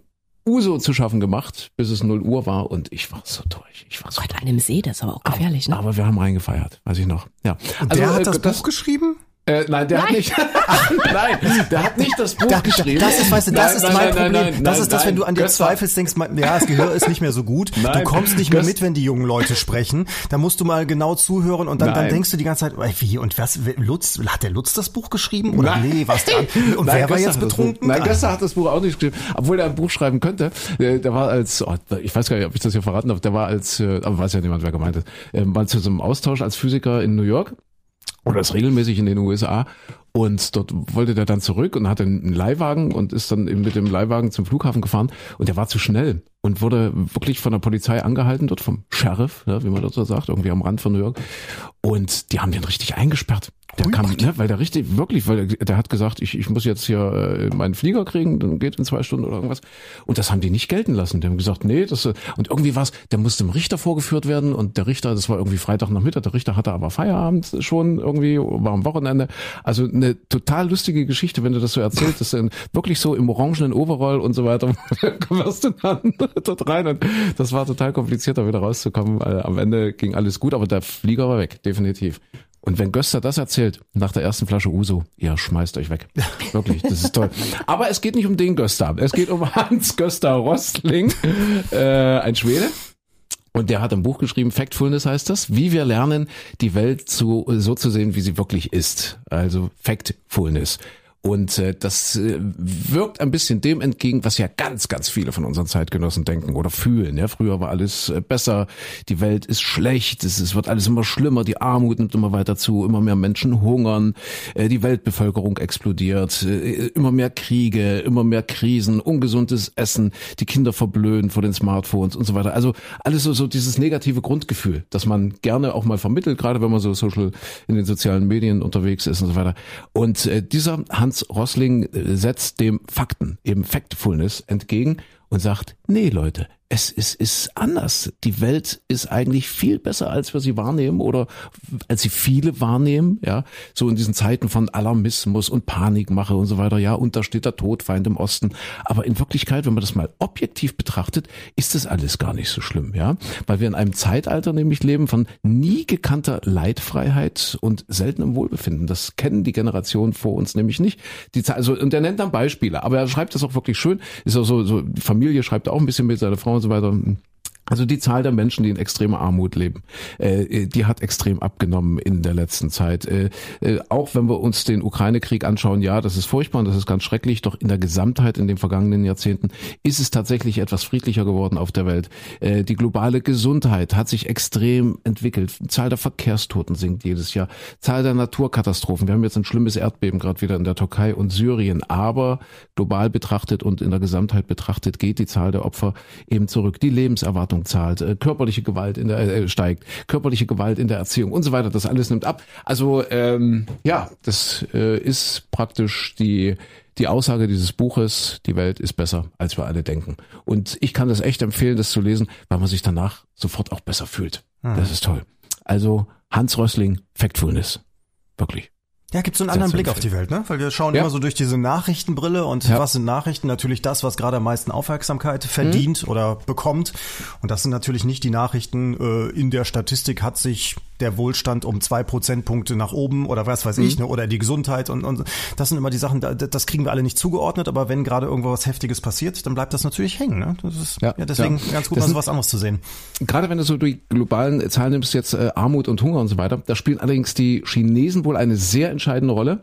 Uso zu schaffen gemacht, bis es 0 Uhr war und ich war so durch. Ich war so Gott, an einem See, das ist aber auch gefährlich, aber, ne? Aber wir haben reingefeiert, weiß ich noch. Ja. Und also, der hat äh, das, Buch geschrieben? Äh, nein, der nein. hat nicht. nein, der hat nicht das Buch da, geschrieben. Das ist, weißt du, das nein, ist nein, mein Problem. Nein, das ist das, wenn du an dir Göster. zweifelst, denkst, ja, das Gehör ist nicht mehr so gut. Du kommst nicht mehr mit, wenn die jungen Leute sprechen. Da musst du mal genau zuhören und dann, dann denkst du die ganze Zeit, wie und was? Lutz, hat der Lutz das Buch geschrieben oder nee, was dran? Und wer war jetzt betrunken? Nein, Göster hat das Buch auch nicht geschrieben, obwohl er ein Buch schreiben könnte. Der, der war als, oh, ich weiß gar nicht, ob ich das hier verraten darf. Der war als, äh, aber weiß ja niemand, wer gemeint ist, äh, mal zu so einem Austausch als Physiker in New York oder ist regelmäßig in den USA und dort wollte der dann zurück und hatte einen Leihwagen und ist dann eben mit dem Leihwagen zum Flughafen gefahren und der war zu schnell und wurde wirklich von der Polizei angehalten, dort vom Sheriff, ja, wie man dort so sagt, irgendwie am Rand von New York. Und die haben den richtig eingesperrt. Der oh kam, ne, weil der richtig, wirklich, weil der, der hat gesagt, ich, ich muss jetzt hier äh, meinen Flieger kriegen, dann geht in zwei Stunden oder irgendwas. Und das haben die nicht gelten lassen. Die haben gesagt, nee, das und irgendwie was, der musste dem Richter vorgeführt werden und der Richter, das war irgendwie Freitag nach Mittag, der Richter hatte aber Feierabend schon irgendwie, war am Wochenende. Also eine total lustige Geschichte, wenn du das so erzählst, das ist wirklich so im orangenen Overall und so weiter, wirst du dann dort rein und das war total kompliziert, da wieder rauszukommen. Am Ende ging alles gut, aber der Flieger war weg, definitiv. Und wenn Göster das erzählt, nach der ersten Flasche Uso, ihr schmeißt euch weg. Wirklich, das ist toll. Aber es geht nicht um den Göster. Es geht um Hans Göster Rostling, äh, ein Schwede. Und der hat ein Buch geschrieben, Factfulness heißt das, wie wir lernen, die Welt zu, so zu sehen, wie sie wirklich ist. Also Factfulness. Und äh, das äh, wirkt ein bisschen dem entgegen, was ja ganz, ganz viele von unseren Zeitgenossen denken oder fühlen. Ja, früher war alles äh, besser, die Welt ist schlecht, es, es wird alles immer schlimmer, die Armut nimmt immer weiter zu, immer mehr Menschen hungern, äh, die Weltbevölkerung explodiert, äh, immer mehr Kriege, immer mehr Krisen, ungesundes Essen, die Kinder verblöden vor den Smartphones und so weiter. Also alles so, so dieses negative Grundgefühl, das man gerne auch mal vermittelt, gerade wenn man so social in den sozialen Medien unterwegs ist und so weiter. Und äh, dieser Hans Rosling äh, setzt dem Fakten, eben Factfulness entgegen und sagt, nee Leute, es ist, ist anders. Die Welt ist eigentlich viel besser, als wir sie wahrnehmen oder als sie viele wahrnehmen, ja. So in diesen Zeiten von Alarmismus und Panikmache und so weiter, ja. Und da steht der Todfeind im Osten. Aber in Wirklichkeit, wenn man das mal objektiv betrachtet, ist das alles gar nicht so schlimm, ja. Weil wir in einem Zeitalter nämlich leben von nie gekannter Leidfreiheit und seltenem Wohlbefinden. Das kennen die Generationen vor uns nämlich nicht. Die, also, und er nennt dann Beispiele, aber er schreibt das auch wirklich schön. Ist auch so, so, Familie schreibt auch ein bisschen mit seiner Frau und so weiter. Also die Zahl der Menschen, die in extremer Armut leben, äh, die hat extrem abgenommen in der letzten Zeit. Äh, äh, auch wenn wir uns den Ukraine-Krieg anschauen, ja, das ist furchtbar und das ist ganz schrecklich, doch in der Gesamtheit in den vergangenen Jahrzehnten ist es tatsächlich etwas friedlicher geworden auf der Welt. Äh, die globale Gesundheit hat sich extrem entwickelt. Die Zahl der Verkehrstoten sinkt jedes Jahr. Zahl der Naturkatastrophen. Wir haben jetzt ein schlimmes Erdbeben gerade wieder in der Türkei und Syrien, aber global betrachtet und in der Gesamtheit betrachtet geht die Zahl der Opfer eben zurück. Die Lebenserwartung Leistung zahlt, äh, körperliche Gewalt in der, äh, steigt, körperliche Gewalt in der Erziehung und so weiter, das alles nimmt ab. Also ähm, ja, das äh, ist praktisch die die Aussage dieses Buches, die Welt ist besser, als wir alle denken. Und ich kann das echt empfehlen, das zu lesen, weil man sich danach sofort auch besser fühlt. Hm. Das ist toll. Also Hans Rössling, Factfulness. Wirklich. Ja, gibt so einen anderen Blick auf die Welt, ne? Weil wir schauen ja. immer so durch diese Nachrichtenbrille und ja. was sind Nachrichten? Natürlich das, was gerade am meisten Aufmerksamkeit verdient mhm. oder bekommt. Und das sind natürlich nicht die Nachrichten, äh, in der Statistik hat sich der Wohlstand um zwei Prozentpunkte nach oben oder was weiß mhm. ich, ne? oder die Gesundheit und, und das sind immer die Sachen, das kriegen wir alle nicht zugeordnet, aber wenn gerade irgendwo was Heftiges passiert, dann bleibt das natürlich hängen. Ne? Das ist ja, ja deswegen ganz gut, das mal so was anderes zu sehen. Gerade wenn du so die globalen Zahlen nimmst, jetzt äh, Armut und Hunger und so weiter, da spielen allerdings die Chinesen wohl eine sehr entscheidende Rolle.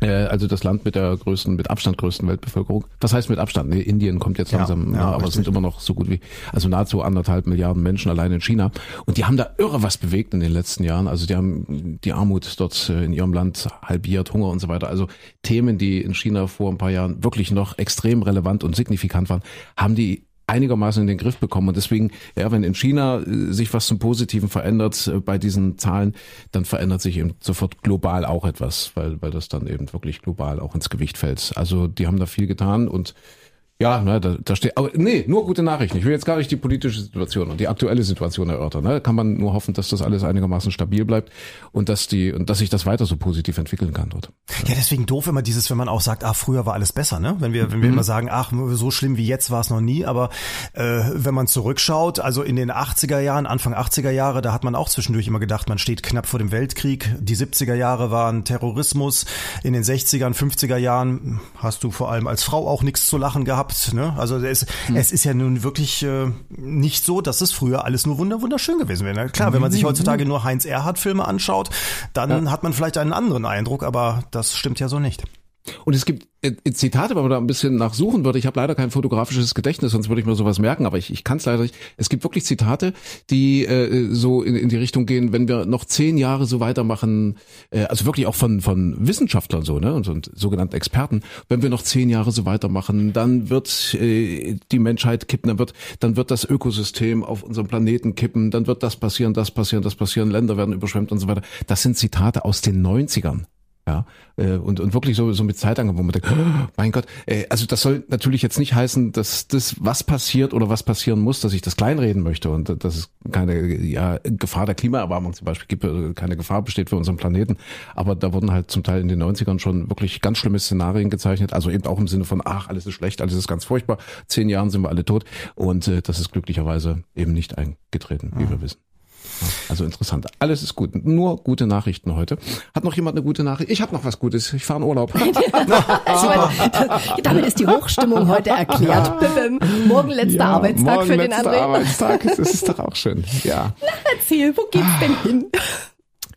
Äh, also das Land mit der größten, mit Abstand größten Weltbevölkerung. Was heißt mit Abstand? Nee, Indien kommt jetzt langsam, ja, ja, aber richtig. es sind immer noch so gut wie, also nahezu anderthalb Milliarden Menschen allein in China. Und die haben da irre was bewegt in den letzten Jahren. Also die haben die Armut dort äh, in ihrem Land halbiert, Hunger und so weiter. Also Themen, die in China vor ein paar Jahren wirklich noch extrem relevant und signifikant waren, haben die einigermaßen in den Griff bekommen. Und deswegen, ja, wenn in China äh, sich was zum Positiven verändert äh, bei diesen Zahlen, dann verändert sich eben sofort global auch etwas, weil, weil das dann eben wirklich global auch ins Gewicht fällt. Also die haben da viel getan und ja, ne, da, da steht, aber nee, nur gute Nachrichten. Ich will jetzt gar nicht die politische Situation und die aktuelle Situation erörtern. Ne? Da kann man nur hoffen, dass das alles einigermaßen stabil bleibt und dass die und dass sich das weiter so positiv entwickeln kann dort. Ja, deswegen doof immer dieses, wenn man auch sagt, ah, früher war alles besser, ne? Wenn wir, wenn Mhm. wir immer sagen, ach, so schlimm wie jetzt war es noch nie, aber äh, wenn man zurückschaut, also in den 80er Jahren, Anfang 80er Jahre, da hat man auch zwischendurch immer gedacht, man steht knapp vor dem Weltkrieg. Die 70er Jahre waren Terrorismus. In den 60ern, 50er Jahren hast du vor allem als Frau auch nichts zu lachen gehabt, ne? Also es, Mhm. es ist ja nun wirklich äh, nicht so, dass es früher alles nur wunder wunderschön gewesen wäre. Ne? Klar, wenn Mhm. man sich heutzutage nur Heinz Erhardt Filme anschaut, dann hat man vielleicht einen anderen Eindruck, aber das stimmt ja so nicht. Und es gibt äh, Zitate, wenn man da ein bisschen nachsuchen würde. Ich habe leider kein fotografisches Gedächtnis, sonst würde ich mir sowas merken, aber ich, ich kann es leider nicht. Es gibt wirklich Zitate, die äh, so in, in die Richtung gehen, wenn wir noch zehn Jahre so weitermachen, äh, also wirklich auch von, von Wissenschaftlern so, ne, und, und sogenannten Experten, wenn wir noch zehn Jahre so weitermachen, dann wird äh, die Menschheit kippen, dann wird, dann wird das Ökosystem auf unserem Planeten kippen, dann wird das passieren, das passieren, das passieren, Länder werden überschwemmt und so weiter. Das sind Zitate aus den 90ern. Ja, äh, und, und wirklich so, so mit Zeitangaben, wo man denkt, oh, mein Gott, äh, also das soll natürlich jetzt nicht heißen, dass das, was passiert oder was passieren muss, dass ich das kleinreden möchte und dass es keine ja, Gefahr der Klimaerwärmung zum Beispiel gibt, äh, keine Gefahr besteht für unseren Planeten. Aber da wurden halt zum Teil in den 90ern schon wirklich ganz schlimme Szenarien gezeichnet, also eben auch im Sinne von, ach, alles ist schlecht, alles ist ganz furchtbar, zehn Jahren sind wir alle tot und äh, das ist glücklicherweise eben nicht eingetreten, wie wir wissen. Ja, Also interessant. Alles ist gut. Nur gute Nachrichten heute. Hat noch jemand eine gute Nachricht? Ich habe noch was Gutes. Ich fahre in Urlaub. Damit ist die Hochstimmung heute erklärt. Bim, bim. Morgen letzter Arbeitstag morgen für den letzter André. Arbeitstag. Das ist doch auch schön. Ja. Erzähl, wo geht's denn hin?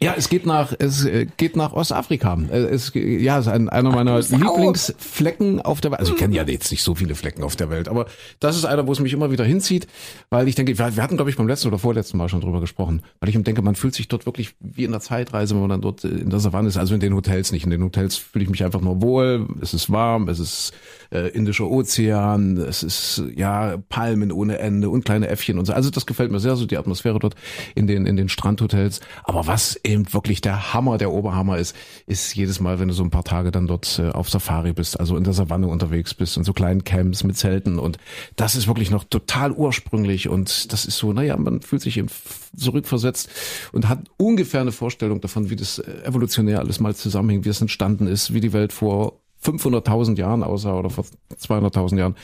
Ja, es geht nach es äh, geht nach Ostafrika. Äh, Es ja, es ist ein, einer meiner. Lieblingsflecken auf der Welt. Also ich kenne ja jetzt nicht so viele Flecken auf der Welt, aber das ist einer, wo es mich immer wieder hinzieht, weil ich denke, wir hatten glaube ich beim letzten oder vorletzten Mal schon drüber gesprochen, weil ich denke, man fühlt sich dort wirklich wie in der Zeitreise, wenn man dann dort äh, in der Savanne ist, also in den Hotels nicht. In den Hotels fühle ich mich einfach nur wohl, es ist warm, es ist äh, Indischer Ozean, es ist ja Palmen ohne Ende und kleine Äffchen und so. Also das gefällt mir sehr so die Atmosphäre dort in den in den Strandhotels, aber was eben wirklich der Hammer, der Oberhammer ist, ist jedes Mal, wenn du so ein paar Tage dann dort äh, auf Safari bist, also in der Savanne unterwegs bist, in so kleinen Camps mit Zelten und das ist wirklich noch total ursprünglich und das ist so, naja, man fühlt sich eben zurückversetzt und hat ungefähr eine Vorstellung davon, wie das äh, evolutionär alles mal zusammenhängt, wie es entstanden ist, wie die Welt vor 500.000 Jahren aussah oder vor 200.000 Jahren,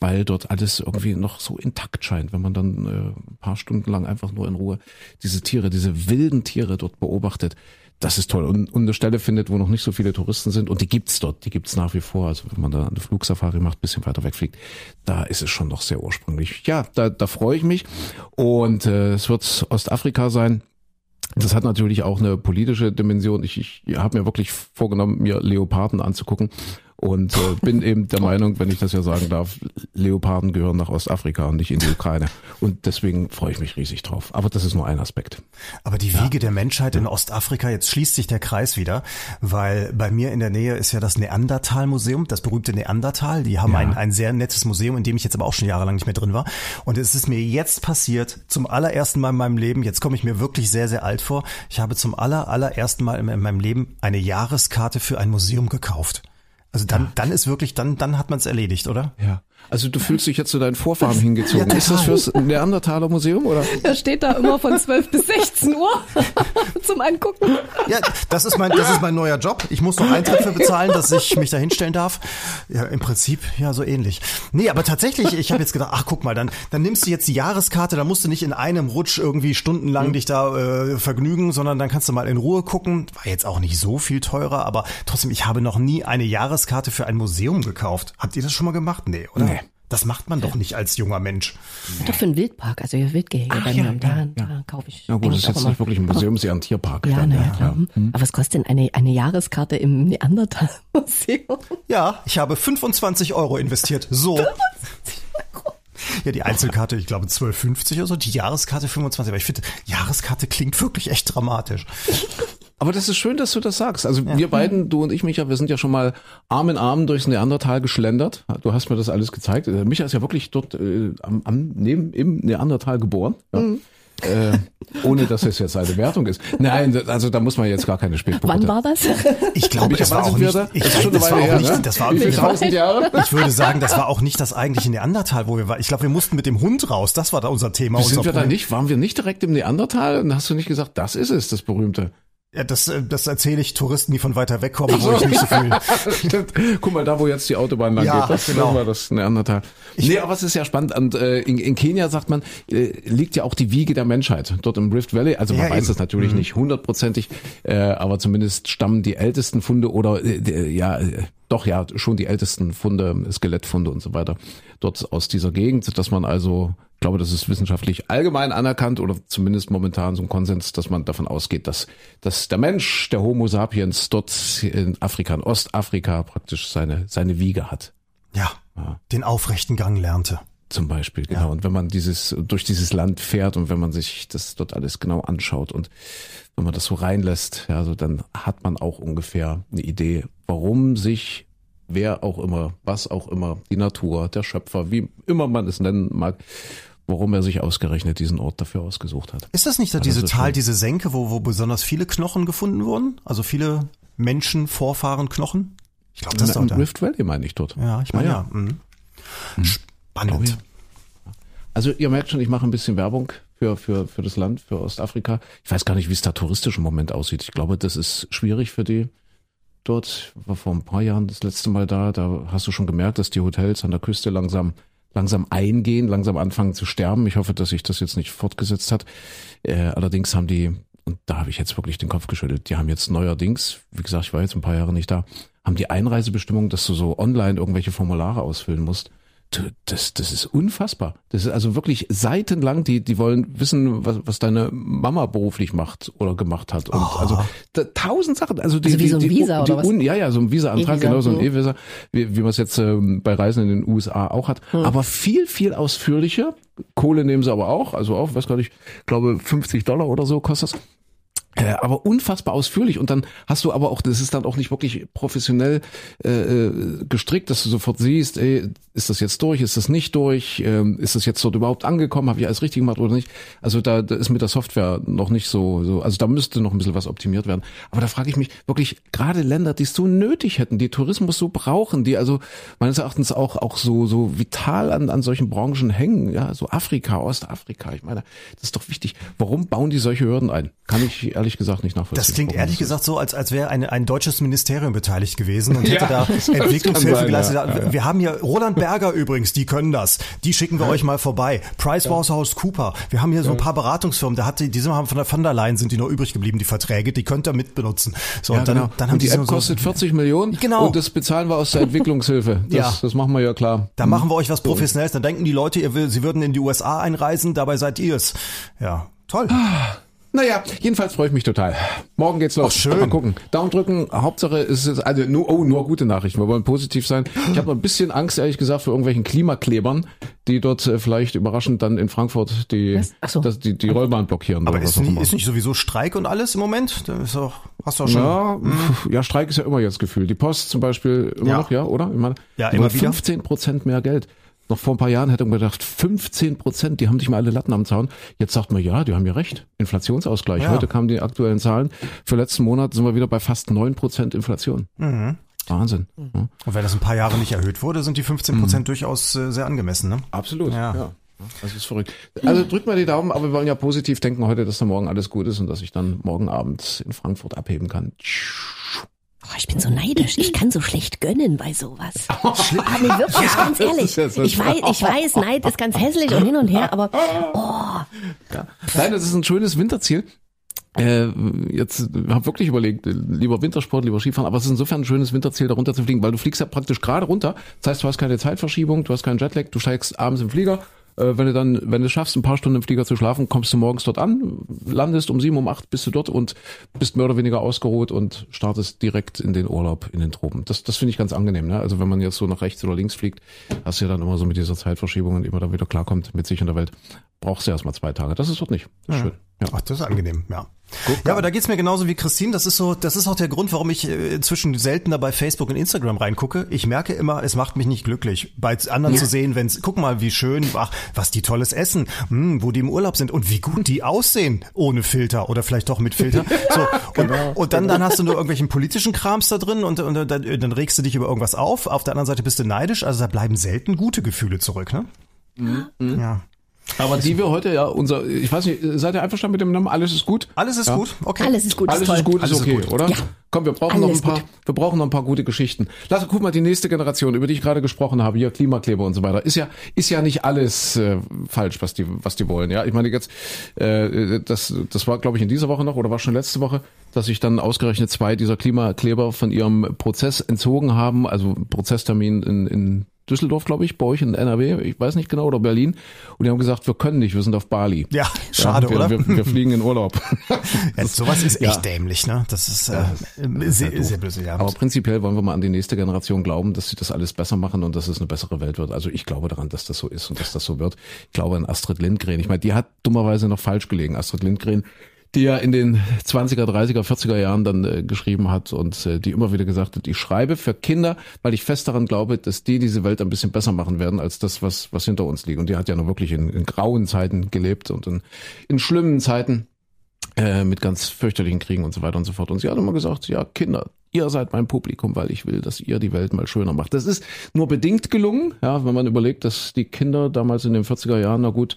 weil dort alles irgendwie noch so intakt scheint, wenn man dann äh, ein paar Stunden lang einfach nur in Ruhe diese Tiere, diese wilden Tiere dort beobachtet. Das ist toll und, und eine Stelle findet, wo noch nicht so viele Touristen sind und die gibt's dort, die gibt's nach wie vor. Also wenn man da eine Flugsafari macht, bisschen weiter wegfliegt, da ist es schon noch sehr ursprünglich. Ja, da, da freue ich mich und äh, es wird Ostafrika sein. Das hat natürlich auch eine politische Dimension. Ich, ich habe mir wirklich vorgenommen, mir Leoparden anzugucken und äh, bin eben der Meinung, wenn ich das ja sagen darf, Leoparden gehören nach Ostafrika und nicht in die Ukraine. Und deswegen freue ich mich riesig drauf. Aber das ist nur ein Aspekt. Aber die Wiege der Menschheit in Ostafrika, jetzt schließt sich der Kreis wieder, weil bei mir in der Nähe ist ja das Neandertal-Museum, das berühmte Neandertal. Die haben Ja. ein, ein sehr nettes Museum, in dem ich jetzt aber auch schon jahrelang nicht mehr drin war. Und es ist mir jetzt passiert, zum allerersten Mal in meinem Leben, jetzt komme ich mir wirklich sehr, sehr alt vor, ich habe zum aller, allerersten Mal in meinem Leben eine Jahreskarte für ein Museum gekauft. Also dann, dann ist wirklich, dann, dann hat man es erledigt, oder? Ja. Also du fühlst dich jetzt zu deinen Vorfahren hingezogen. Ja, ist das fürs Neandertaler Museum oder? Er steht da immer von 12 bis 16 Uhr zum Angucken. Ja, das ist mein, das ist mein neuer Job. Ich muss noch Eintritt für bezahlen, dass ich mich da hinstellen darf. Ja, im Prinzip ja so ähnlich. Nee, aber tatsächlich, ich habe jetzt gedacht, ach guck mal, dann, dann nimmst du jetzt die Jahreskarte, dann musst du nicht in einem Rutsch irgendwie stundenlang dich da äh, vergnügen, sondern dann kannst du mal in Ruhe gucken. War jetzt auch nicht so viel teurer, aber trotzdem, ich habe noch nie eine Jahreskarte für ein Museum gekauft. Habt ihr das schon mal gemacht? Nee, oder? Nee. Das macht man doch nicht als junger Mensch. Doch für einen Wildpark, also für Wildgehege bei ja, mir. ja, da, ja. da kaufe ich. Ja gut, das ist jetzt nicht wirklich ein Museum, es ist ja ein Tierpark. Ja, dann, naja. Ja. Mhm. Aber was kostet denn eine, eine Jahreskarte im Neandertal-Museum? Ja, ich habe 25 Euro investiert. So. Ja, die Einzelkarte, ich glaube 12,50 oder so, die Jahreskarte 25. Aber ich finde, Jahreskarte klingt wirklich echt dramatisch. Aber das ist schön, dass du das sagst. Also wir beiden, du und ich, Micha, wir sind ja schon mal Arm in Arm durchs Neandertal geschlendert. Du hast mir das alles gezeigt. Äh, Micha ist ja wirklich dort äh, am, am neben im Neandertal geboren. Ja. Äh, ohne dass es jetzt eine Wertung ist. Nein, also da muss man jetzt gar keine Spätpunkte. Wann war das? Ich glaube, Micha, das war auch sind wir nicht, da? ich, Das ist schon eine das war Weile auch her, nicht, ne? das war, Wie tausend Jahre? ich würde sagen, das war auch nicht das eigentliche Neandertal, wo wir waren. Ich glaube, wir mussten mit dem Hund raus. Das war da unser Thema. Sind unser wir da Problem. nicht? Waren wir nicht direkt im Neandertal? Und hast du nicht gesagt, das ist es, das berühmte? Ja, das, äh, das erzähle ich Touristen, die von weiter weg kommen, wo ich nicht so viel. Stimmt. Guck mal, da wo jetzt die Autobahn lang Ja, geht, das genau. war das Neandertal. nee, aber es ist ja spannend. Und äh, in, in Kenia sagt man, äh, liegt ja auch die Wiege der Menschheit. Dort im Rift Valley. Also man Ja, weiß es natürlich nicht hundertprozentig, äh, aber zumindest stammen die ältesten Funde oder äh, äh, ja, äh, doch ja, schon die ältesten Funde, Skelettfunde und so weiter, dort aus dieser Gegend, dass man also, ich glaube, das ist wissenschaftlich allgemein anerkannt oder zumindest momentan so ein Konsens, dass man davon ausgeht, dass, dass der Mensch, der Homo sapiens dort in Afrika, in Ostafrika praktisch seine, seine Wiege hat. Ja, den aufrechten Gang lernte. Zum Beispiel, genau. Und wenn man dieses, durch dieses Land fährt und wenn man sich das dort alles genau anschaut und wenn man das so reinlässt, ja, so dann hat man auch ungefähr eine Idee, warum sich wer auch immer, was auch immer, die Natur, der Schöpfer, wie immer man es nennen mag, warum er sich ausgerechnet diesen Ort dafür ausgesucht hat. Ist das nicht da Ja, das diese Tal, diese Senke, wo, wo besonders viele Knochen gefunden wurden? Also viele Menschen, Vorfahren, Knochen? Ich glaube, das ist da. Rift Valley meine ich dort. Ja, ich meine Ah, ja. Mhm. Glaub Spannend. Also ihr merkt schon, ich mache ein bisschen Werbung für, für, für das Land, für Ostafrika. Ich weiß gar nicht, wie es da touristisch im Moment aussieht. Ich glaube, das ist schwierig für die dort. Ich war vor ein paar Jahren das letzte Mal da. Da hast du schon gemerkt, dass die Hotels an der Küste langsam langsam eingehen, langsam anfangen zu sterben. Ich hoffe, dass sich das jetzt nicht fortgesetzt hat. Äh, allerdings haben die, und da habe ich jetzt wirklich den Kopf geschüttelt, die haben jetzt neuerdings, wie gesagt, ich war jetzt ein paar Jahre nicht da, haben die Einreisebestimmung, dass du so online irgendwelche Formulare ausfüllen musst. Das, das ist unfassbar. Das ist also wirklich seitenlang, die, die wollen wissen, was, was deine Mama beruflich macht oder gemacht hat. Und also da, tausend Sachen. Also, die, Also wie die, so ein die, Visa die, oder was? Un, ja, ja, so ein Visa-Antrag, E-Visa, genau, so ein. E-Visa, wie, wie man es jetzt ähm, bei Reisen in den USA auch hat. Hm. Aber viel, viel ausführlicher. Kohle nehmen sie aber auch, also auch, weiß gar nicht, glaube 50 Dollar oder so kostet das. Äh, aber unfassbar ausführlich und dann hast du aber auch, das ist dann auch nicht wirklich professionell äh, äh, gestrickt, dass du sofort siehst, ey, ist das jetzt durch, ist das nicht durch, ähm, ist das jetzt dort überhaupt angekommen, habe ich alles richtig gemacht oder nicht? Also da, da ist mit der Software noch nicht so, so, also da müsste noch ein bisschen was optimiert werden. Aber da frage ich mich wirklich, gerade Länder, die es so nötig hätten, die Tourismus so brauchen, die also meines Erachtens auch auch so so vital an an solchen Branchen hängen, ja, so Afrika, Ostafrika, ich meine, das ist doch wichtig. Warum bauen die solche Hürden ein? Kann ich ehrlich gesagt nicht nachvollziehen. Das klingt ehrlich gesagt so, als, als wäre eine, ein deutsches Ministerium beteiligt gewesen und hätte Ja, da Entwicklungshilfe geleistet. ja, ja. Wir haben hier Roland Berger übrigens, die können das. Die schicken wir euch mal vorbei. Pricewaterhouse Cooper. Wir haben hier so ein paar Beratungsfirmen. Da hat die, die sind haben von der Van der Leyen sind die noch übrig geblieben, die Verträge. Die könnt ihr mitbenutzen. So, Ja, und dann, genau. dann haben und die die App so, kostet 40 Millionen Genau. und das bezahlen wir aus der Entwicklungshilfe. Das, Ja. das machen wir ja klar. da machen wir euch was Professionelles. Dann denken die Leute, ihr will, sie würden in die USA einreisen, dabei seid ihr es. Ja, toll. Naja, jedenfalls freue ich mich total. Morgen geht's los. Ach, schön. Mal gucken. Daumen drücken. Hauptsache ist es, also nur, oh, nur gute Nachrichten. Wir wollen positiv sein. Ich habe ein bisschen Angst, ehrlich gesagt, vor irgendwelchen Klimaklebern, die dort äh, vielleicht überraschend dann in Frankfurt die, so. das, die, die Rollbahn blockieren. Aber oder was ist, auch nie, immer. ist nicht sowieso Streik und alles im Moment? Da ist doch, hast du auch schon. Ja, pf, ja, Streik ist ja immer jetzt gefühlt. Die Post zum Beispiel immer Ja. noch, ja, oder? Ich meine, Ja, immer wollen wieder. 15 Prozent mehr Geld. Noch vor ein paar Jahren hätte man gedacht, 15 Prozent, die haben nicht mal alle Latten am Zaun. Jetzt sagt man, ja, die haben ja recht. Inflationsausgleich. Ja. Heute kamen die aktuellen Zahlen. Für letzten Monat sind wir wieder bei fast 9 Prozent Inflation. Mhm. Wahnsinn. Ja, Und wenn das ein paar Jahre nicht erhöht wurde, sind die 15 Prozent durchaus äh, sehr angemessen. Ne? absolut. Ja. Ja. Das ist verrückt. Also drückt mal die Daumen, aber wir wollen ja positiv denken heute, dass da morgen alles gut ist und dass ich dann morgen Abend in Frankfurt abheben kann. Oh, ich bin so neidisch. Ich kann so schlecht gönnen bei sowas. Ah, nee, wirklich, ganz ehrlich. ja so ich weiß, ich weiß, Neid ist ganz hässlich und hin und her, aber Ja. Nein, das ist ein schönes Winterziel. äh, jetzt habe wirklich überlegt, lieber Wintersport, lieber Skifahren, aber es ist insofern ein schönes Winterziel, da runter zu fliegen, weil du fliegst ja praktisch gerade runter. Das heißt, du hast keine Zeitverschiebung, du hast keinen Jetlag, du steigst abends im Flieger, wenn du dann, wenn du schaffst, ein paar Stunden im Flieger zu schlafen, kommst du morgens dort an, landest um sieben, um acht bist du dort und bist mehr oder weniger ausgeruht und startest direkt in den Urlaub in den Tropen. Das, das finde ich ganz angenehm. Ne? Also wenn man jetzt so nach rechts oder links fliegt, hast du ja dann immer so mit dieser Zeitverschiebung und immer da wieder klarkommt mit sich in der Welt, brauchst du erstmal zwei Tage. Das ist dort nicht. Das ist Ja. schön. Ja. Ach, das ist angenehm, ja. Ja, aber da geht's mir genauso wie Christine. Das ist so, das ist auch der Grund, warum ich äh, inzwischen seltener bei Facebook und Instagram reingucke. Ich merke immer, es macht mich nicht glücklich, bei anderen zu sehen, wenn's, guck mal, wie schön, ach, was die tolles Essen, hm, wo die im Urlaub sind und wie gut die aussehen ohne Filter oder vielleicht doch mit Filter. So, und, und dann, dann hast du nur irgendwelchen politischen Krams da drin und, und dann, dann regst du dich über irgendwas auf. Auf der anderen Seite bist du neidisch. Also da bleiben selten gute Gefühle zurück, ne? Ja. Aber die wir heute ja unser, ich weiß nicht, seid ihr einverstanden mit dem Namen? Alles ist gut? Alles ist Ja. gut. Okay. Alles ist gut, Alles toll. ist gut, Alles ist ist okay, gut. oder? Ja. Komm, wir brauchen noch Alles ein paar, gut. wir brauchen noch ein paar gute Geschichten. Lass guck mal die nächste Generation, über die ich gerade gesprochen habe, hier Klimakleber und so weiter. Ist ja, ist ja nicht alles äh, falsch, was die, was die wollen. Ja, ich meine jetzt, äh, das, das war, glaube ich, in dieser Woche noch oder war schon letzte Woche, dass sich dann ausgerechnet zwei dieser Klimakleber von ihrem Prozess entzogen haben, also Prozesstermin in, in Düsseldorf, glaube ich, bei euch in NRW, ich weiß nicht genau, oder Berlin. Und die haben gesagt, wir können nicht, wir sind auf Bali. Ja, schade, wir, oder? Wir, wir fliegen in Urlaub. Ja, sowas ist echt Ja. dämlich, ne? Das ist äh, sehr, sehr böse, ja. Aber prinzipiell wollen wir mal an die nächste Generation glauben, dass sie das alles besser machen und dass es eine bessere Welt wird. Also ich glaube daran, dass das so ist und dass das so wird. Ich glaube an Astrid Lindgren. Ich meine, die hat dummerweise noch falsch gelegen. Astrid Lindgren, die ja in den 20er, 30er, 40er Jahren dann äh, geschrieben hat und äh, die immer wieder gesagt hat, ich schreibe für Kinder, weil ich fest daran glaube, dass die diese Welt ein bisschen besser machen werden als das, was, was hinter uns liegt. Und die hat ja noch wirklich in, in grauen Zeiten gelebt und in, in schlimmen Zeiten äh, mit ganz fürchterlichen Kriegen und so weiter und so fort. Und sie hat immer gesagt, ja, Kinder, ihr seid mein Publikum, weil ich will, dass ihr die Welt mal schöner macht. Das ist nur bedingt gelungen, ja, wenn man überlegt, dass die Kinder damals in den 40er Jahren, na gut,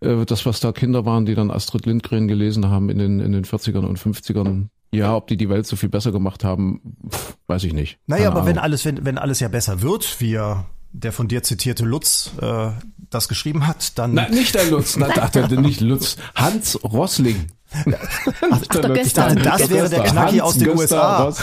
äh, das, was da Kinder waren, die dann Astrid Lindgren gelesen haben in den, in den 40ern und 50ern, ja, ob die die Welt so viel besser gemacht haben, pff, weiß ich nicht. Naja, Keine aber wenn alles, wenn, wenn alles ja besser wird, wie ja der von dir zitierte Lutz äh, das geschrieben hat, dann. Nein, nicht der Lutz, nein, ach, der, nicht Lutz, Hans Rossling. Ach, doch, gestern. Das wäre der Knacki aus den USA.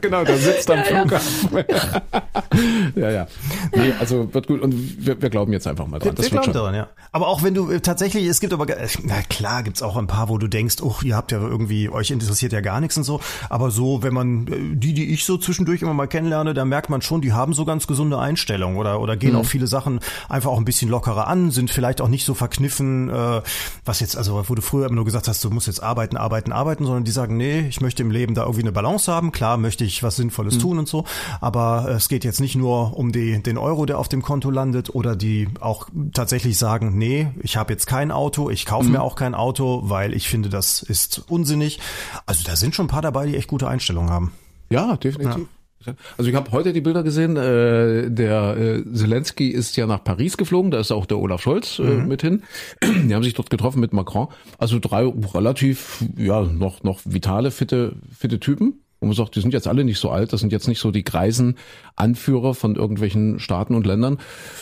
Genau, der sitzt am Flughafen. ja, ja. Nee, also wird gut und wir, wir glauben jetzt einfach mal dran. Wir Das wird glauben schon. daran, ja. Aber auch wenn du äh, tatsächlich, es gibt aber, äh, na klar, gibt's auch ein paar, wo du denkst, oh, ihr habt ja irgendwie, euch interessiert ja gar nichts und so. Aber so, wenn man äh, die, die ich so zwischendurch immer mal kennenlerne, da merkt man schon, die haben so ganz gesunde Einstellungen oder oder Mhm. gehen auch viele Sachen einfach auch ein bisschen lockerer an, sind vielleicht auch nicht so verkniffen, äh, was jetzt, also wo du früher immer nur gesagt hast, du musst jetzt arbeiten, arbeiten, arbeiten, sondern die sagen, nee, ich möchte im Leben da irgendwie eine Balance haben. Klar möchte ich was Sinnvolles tun und so, aber äh, es geht jetzt nicht nur um die, den Euro, der auf dem Konto landet oder die auch tatsächlich sagen, nee, ich habe jetzt kein Auto, ich kaufe mir auch kein Auto, weil ich finde, das ist unsinnig. Also da sind schon ein paar dabei, die echt gute Einstellungen haben. Ja, definitiv. Also ich habe heute die Bilder gesehen, äh, der äh, Zelensky ist ja nach Paris geflogen, da ist auch der Olaf Scholz äh, mit hin. Die haben sich dort getroffen mit Macron. Also drei relativ, ja, noch, noch vitale, fitte, fitte Typen. Und man sagt, die sind jetzt alle nicht so alt, das sind jetzt nicht so die greisen Anführer von irgendwelchen Staaten und Ländern.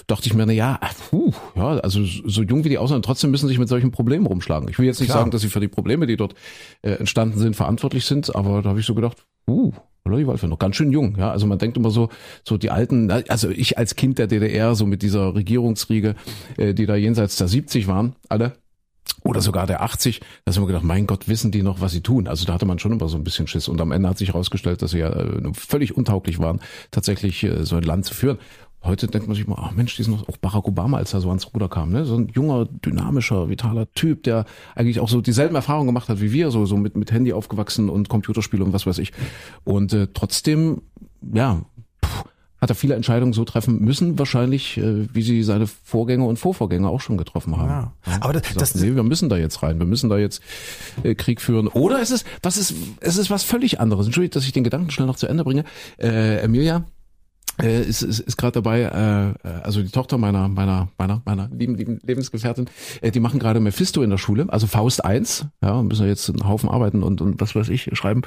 Dachte ich mir, na ja, puh, ja, also so jung wie die aussehen, trotzdem müssen sie sich mit solchen Problemen rumschlagen. Ich will jetzt nicht Klar. sagen, dass sie für die Probleme, die dort äh, entstanden sind, verantwortlich sind, aber da habe ich so gedacht, uh, die Waldfee, noch ganz schön jung, ja. Also man denkt immer so, so die alten, also ich als Kind der DDR, so mit dieser Regierungsriege, äh, die da jenseits der 70 waren, alle, oder sogar der 80, da haben wir gedacht, mein Gott, wissen die noch, was sie tun? Also da hatte man schon immer so ein bisschen Schiss. Und am Ende hat sich herausgestellt, dass sie ja äh, völlig untauglich waren, tatsächlich äh, so ein Land zu führen. Heute denkt man sich mal, ach Mensch, die sind noch auch Barack Obama, als er so ans Ruder kam, ne? So ein junger, dynamischer, vitaler Typ, der eigentlich auch so dieselben Erfahrungen gemacht hat wie wir, so, so mit, mit Handy aufgewachsen und Computerspiele und was weiß ich. Und äh, trotzdem, ja, pff, hat er viele Entscheidungen so treffen müssen, wahrscheinlich, äh, wie sie seine Vorgänger und Vorvorgänger auch schon getroffen haben. Ja. Aber das- Gesagt, das- nee, wir müssen da jetzt rein, wir müssen da jetzt äh, Krieg führen. Oder es ist, was ist, es ist was völlig anderes. Entschuldigt, dass ich den Gedanken schnell noch zu Ende bringe. Äh, Emilia äh, ist, ist, ist gerade dabei, äh, also die Tochter meiner, meiner, meiner, meiner lieben, lieben Lebensgefährtin, äh, die machen gerade Mephisto in der Schule, also Faust 1, ja, müssen wir jetzt einen Haufen arbeiten und, und was weiß ich schreiben.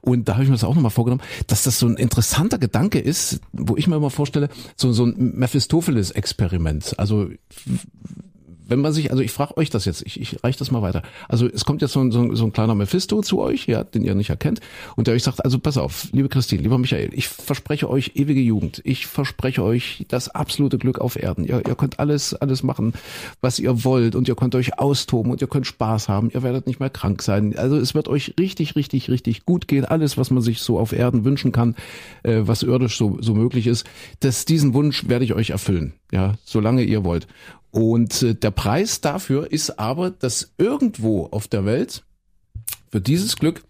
Und da habe ich mir das auch nochmal vorgenommen, dass das so ein interessanter Gedanke ist, wo ich mir immer vorstelle, so, so ein Mephistopheles-Experiment. Also wenn man sich, also ich frage euch das jetzt, ich, ich reiche das mal weiter. Also es kommt jetzt so ein, so, ein, so ein kleiner Mephisto zu euch, ja, den ihr nicht erkennt, und der euch sagt, also pass auf, liebe Christine, lieber Michael, ich verspreche euch ewige Jugend, ich verspreche euch das absolute Glück auf Erden. Ihr, ihr könnt alles, alles machen, was ihr wollt, und ihr könnt euch austoben und ihr könnt Spaß haben, ihr werdet nicht mehr krank sein. Also es wird euch richtig, richtig, richtig gut gehen. Alles, was man sich so auf Erden wünschen kann, äh, was irdisch so, so möglich ist, dass diesen Wunsch werde ich euch erfüllen, ja, solange ihr wollt. Und äh, der Preis dafür ist aber, dass irgendwo auf der Welt für dieses Glück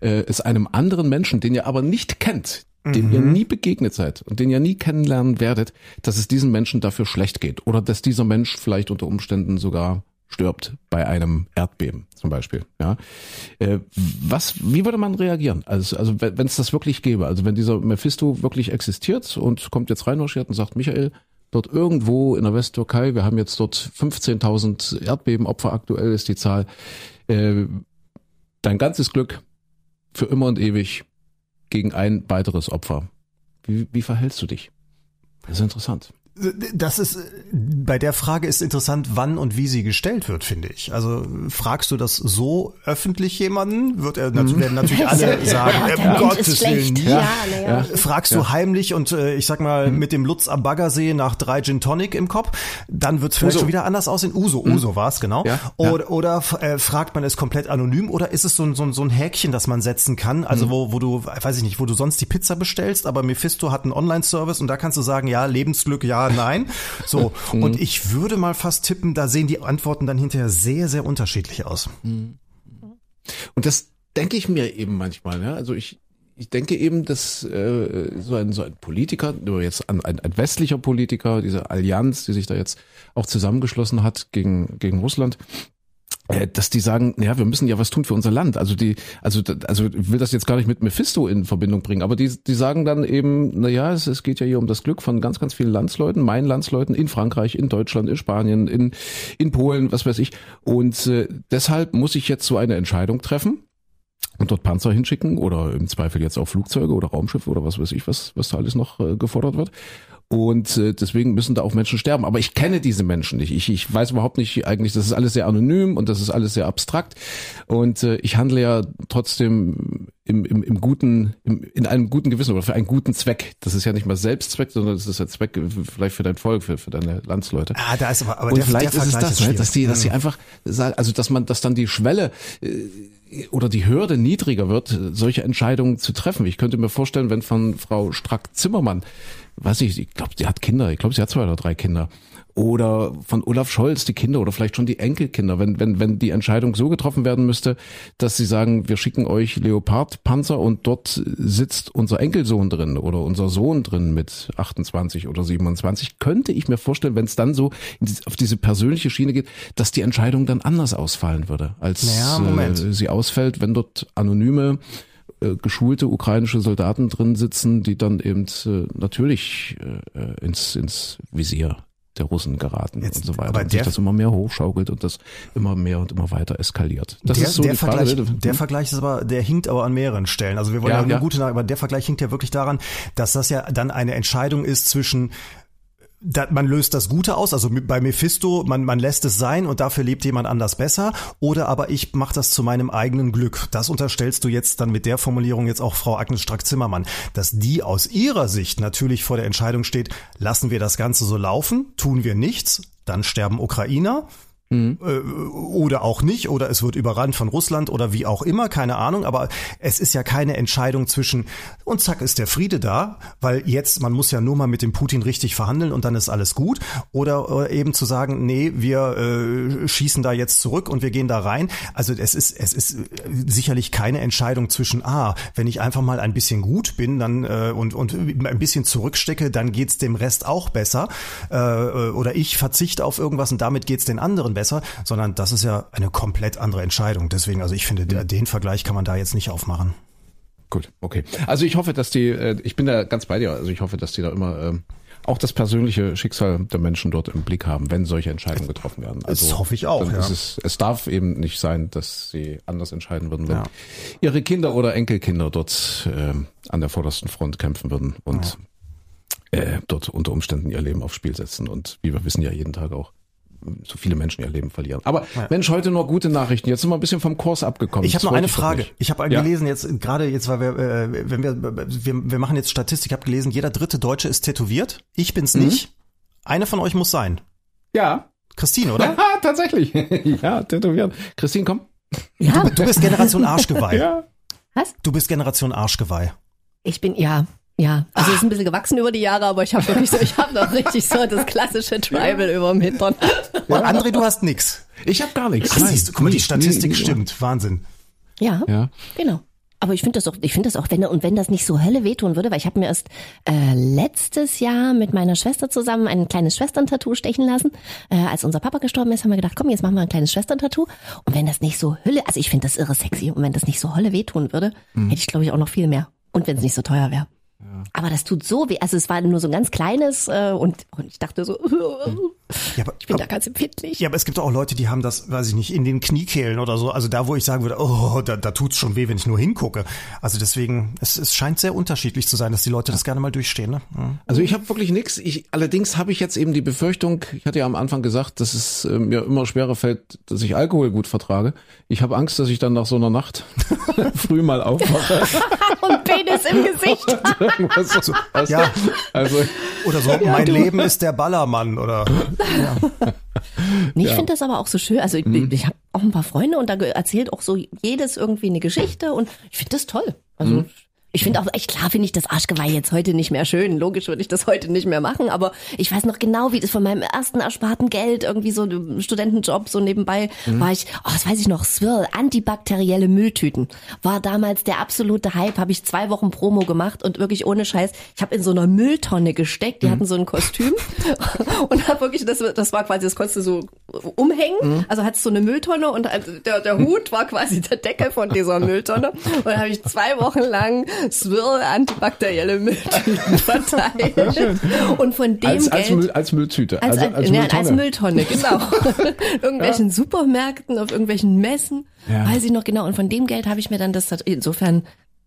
äh, es einem anderen Menschen, den ihr aber nicht kennt, dem ihr nie begegnet seid und den ihr nie kennenlernen werdet, dass es diesem Menschen dafür schlecht geht oder dass dieser Mensch vielleicht unter Umständen sogar stirbt bei einem Erdbeben zum Beispiel. Ja, äh, was? Wie würde man reagieren? Also, also wenn es das wirklich gäbe, also wenn dieser Mephisto wirklich existiert und kommt jetzt reinmarschiert und sagt, Michael, dort irgendwo in der Westtürkei, wir haben jetzt dort 15.000 Erdbebenopfer, aktuell ist die Zahl, äh, dein ganzes Glück für immer und ewig gegen ein weiteres Opfer. Wie, wie verhältst du dich? Das ist interessant. Das ist bei der Frage ist interessant, wann und wie sie gestellt wird, finde ich. Also fragst du das so öffentlich jemanden, wird er Mhm. werden natürlich alle sagen, Ja, um Gottes ist Willen. Ja, ja. Fragst du heimlich und äh, ich sag mal mit dem Lutz am Baggersee nach drei Gin Tonic im Kopf, dann wird's vielleicht Uso. schon wieder anders aussehen. Uso, Uso war's genau. Ja, Oder, oder äh, fragt man es komplett anonym oder ist es so, ein- so, ein- so ein Häkchen, das man setzen kann, also wo, wo du, weiß ich nicht, wo du sonst die Pizza bestellst, aber Mephisto hat einen Online-Service und da kannst du sagen, ja, Lebensglück, ja, nein. So, und ich würde mal fast tippen, da sehen die Antworten dann hinterher sehr, sehr unterschiedlich aus. Und das denke ich mir eben manchmal. Ja? Also ich, ich denke eben, dass äh, so, ein, so ein Politiker, nur jetzt ein, ein, ein westlicher Politiker, diese Allianz, die sich da jetzt auch zusammengeschlossen hat gegen, gegen Russland, dass die sagen, ja, wir müssen ja was tun für unser Land. Also die, also also ich will das jetzt gar nicht mit Mephisto in Verbindung bringen, aber die, die sagen dann eben, na ja, es, es geht ja hier um das Glück von ganz, ganz vielen Landsleuten, meinen Landsleuten in Frankreich, in Deutschland, in Spanien, in in Polen, was weiß ich. Und äh, deshalb muss ich jetzt so eine Entscheidung treffen und dort Panzer hinschicken oder im Zweifel jetzt auch Flugzeuge oder Raumschiffe oder was weiß ich, was, was da alles noch äh, gefordert wird. Und äh, deswegen müssen da auch Menschen sterben. Aber ich kenne diese Menschen nicht. Ich, ich weiß überhaupt nicht eigentlich, das ist alles sehr anonym und das ist alles sehr abstrakt. Und äh, ich handle ja trotzdem im, im, im guten, im, in einem guten Gewissen oder für einen guten Zweck. Das ist ja nicht mal Selbstzweck, sondern das ist ein Zweck vielleicht für dein Volk, für, für deine Landsleute. Ah, da ist aber, aber Und der, vielleicht der ist es das, ne, schwierig. dass die, dass die Mhm. einfach sagen, also dass man, dass dann die Schwelle äh, oder die Hürde niedriger wird, solche Entscheidungen zu treffen. Ich könnte mir vorstellen, wenn von Frau Strack-Zimmermann, weiß ich, ich glaube, sie hat Kinder, ich glaube, sie hat zwei oder drei Kinder. Oder von Olaf Scholz die Kinder oder vielleicht schon die Enkelkinder, wenn, wenn, wenn die Entscheidung so getroffen werden müsste, dass sie sagen, wir schicken euch Leopard-Panzer und dort sitzt unser Enkelsohn drin oder unser Sohn drin mit 28 oder 27, könnte ich mir vorstellen, wenn es dann so auf diese persönliche Schiene geht, dass die Entscheidung dann anders ausfallen würde, als Naja, Moment. Äh, sie ausfällt, wenn dort anonyme äh, geschulte ukrainische Soldaten drin sitzen, die dann eben äh, natürlich äh, äh, ins, ins Visier der Russen geraten Jetzt, und so weiter. aber und sich das immer mehr hochschaukelt und das immer mehr und immer weiter eskaliert. Das der, ist so der die. Vergleich, Hm? der Vergleich ist aber, der hinkt aber an mehreren Stellen. Also wir wollen Ja, ja, eine ja. gute Nachricht, aber der Vergleich hinkt ja wirklich daran, dass das ja dann eine Entscheidung ist zwischen da, man löst das Gute aus, also bei Mephisto, man, man lässt es sein und dafür lebt jemand anders besser, oder aber ich mache das zu meinem eigenen Glück. Das unterstellst du jetzt dann mit der Formulierung jetzt auch Frau Agnes Strack-Zimmermann, dass die aus ihrer Sicht natürlich vor der Entscheidung steht, lassen wir das Ganze so laufen, tun wir nichts, dann sterben Ukrainer, äh, oder auch nicht, oder es wird überrannt von Russland oder wie auch immer, keine Ahnung, aber es ist ja keine Entscheidung zwischen und zack ist der Friede da, weil jetzt, man muss ja nur mal mit dem Putin richtig verhandeln und dann ist alles gut, oder, oder eben zu sagen, nee, wir äh, schießen da jetzt zurück und wir gehen da rein. Also es ist, es ist äh, sicherlich keine Entscheidung zwischen, ah, wenn ich einfach mal ein bisschen gut bin dann äh, und, und ein bisschen zurückstecke, dann geht's dem Rest auch besser, äh, oder ich verzichte auf irgendwas und damit geht's den anderen besser, sondern das ist ja eine komplett andere Entscheidung. Deswegen, also ich finde, der, den Vergleich kann man da jetzt nicht aufmachen. Gut, okay. Also ich hoffe, dass die, äh, ich bin da ganz bei dir, also ich hoffe, dass die da immer ähm, auch das persönliche Schicksal der Menschen dort im Blick haben, wenn solche Entscheidungen getroffen werden. Also Das hoffe ich auch, ja. Es, es darf eben nicht sein, dass sie anders entscheiden würden, wenn Ja. ihre Kinder oder Enkelkinder dort ähm, an der vordersten Front kämpfen würden und äh, dort unter Umständen ihr Leben aufs Spiel setzen. Und wie wir wissen ja jeden Tag auch, so viele Menschen ihr Leben verlieren. Aber Mensch, heute nur gute Nachrichten. Jetzt sind wir ein bisschen vom Kurs abgekommen. Ich habe noch eine Frage. Ich habe Ja. gelesen jetzt gerade jetzt, weil wir, äh, wenn wir, wir, wir machen jetzt Statistik. Ich habe gelesen, jeder dritte Deutsche ist tätowiert. Ich bin's Mhm. nicht. Eine von euch muss sein. Ja. Christine, oder? Ah, tatsächlich. ja, tätowieren. Christine, komm. Ja, Du bist Generation Arschgeweih. Ja. was? Du bist Generation Arschgeweih. Ich bin, ja, ja. Also es ist ein bisschen gewachsen über die Jahre, aber ich habe wirklich so, ich habe noch richtig so das klassische Tribal über dem Hintern. Und André, du hast nix. Ich habe gar nichts. Ach, Nein. siehst du, guck mal, die Statistik nie. stimmt. Wahnsinn. Ja, Ja. genau. Aber ich finde das auch, ich finde das auch, wenn und wenn das nicht so Hölle wehtun würde, weil ich habe mir erst äh, letztes Jahr mit meiner Schwester zusammen ein kleines Schwestern-Tattoo stechen lassen. Äh, als unser Papa gestorben ist, haben wir gedacht, komm, jetzt machen wir ein kleines Schwestern-Tattoo. Und wenn das nicht so Hölle, also ich finde das irre sexy. Und wenn das nicht so Hölle wehtun würde, hätte ich glaube ich auch noch viel mehr. Und wenn es nicht so teuer wäre. Uh, Aber das tut so weh. Also es war nur so ein ganz kleines äh, und, und ich dachte so, Ja, aber, ich bin da ganz empfindlich. ja, aber es gibt auch Leute, die haben das, weiß ich nicht, in den Kniekehlen oder so. Also da, wo ich sagen würde, oh, da, da tut's schon weh, wenn ich nur hingucke. Also deswegen, es, es scheint sehr unterschiedlich zu sein, dass die Leute das gerne mal durchstehen. Ne? Mhm. Also ich habe wirklich nichts. Ich allerdings habe ich jetzt eben die Befürchtung, ich hatte ja am Anfang gesagt, dass es äh, mir immer schwerer fällt, dass ich Alkohol gut vertrage. Ich habe Angst, dass ich dann nach so einer Nacht früh mal aufwache. Und Penis im Gesicht. Irgendwas so, weißt du? Ja. Also Oder so, mein Leben ist der Ballermann oder Nee, ich finde das aber auch so schön. Also ich, ich habe auch ein paar Freunde und da erzählt auch so jedes irgendwie eine Geschichte und ich finde das toll. Also ich finde auch echt klar finde ich das Arschgeweih jetzt heute nicht mehr schön. Logisch würde ich das heute nicht mehr machen, aber ich weiß noch genau, wie das von meinem ersten ersparten Geld irgendwie so ein Studentenjob so nebenbei war ich, oh, das weiß ich noch, Swirl, antibakterielle Mülltüten war damals der absolute Hype. Habe ich zwei Wochen Promo gemacht und wirklich ohne Scheiß, ich habe in so einer Mülltonne gesteckt. Die hatten so ein Kostüm und habe wirklich das das war quasi das konntest du so umhängen. Also hattest so eine Mülltonne und halt der, der Hut war quasi der Deckel von dieser Mülltonne. Und habe ich zwei Wochen lang Swirl antibakterielle Mülltüten verteilt. Und von dem als, als, Geld Müll, als Mülltüte. als, also als als, Mülltonne. als Mülltonne, genau. Irgendwelchen Supermärkten, auf irgendwelchen Messen, Ja. weiß ich noch genau. Und von dem Geld habe ich mir dann das, insofern,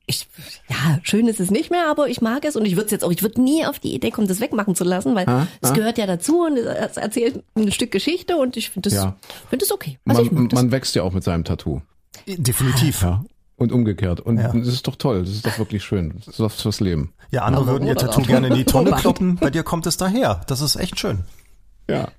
ich, ja, schön ist es nicht mehr, aber ich mag es und ich würde es jetzt auch, ich würde nie auf die Idee kommen, das wegmachen zu lassen, weil es gehört ja dazu und es erzählt ein Stück Geschichte und ich finde das, Ja. finde das okay. Also ich mag man, das. man wächst ja auch mit seinem Tattoo. definitiv. Ja. Und umgekehrt. Und Ja. das ist doch toll. Das ist doch wirklich schön. Das ist doch fürs Leben. Ja, andere Aber würden ihr Tattoo gerne in die Tonne kloppen. Bei dir kommt es daher. Das ist echt schön. Ja.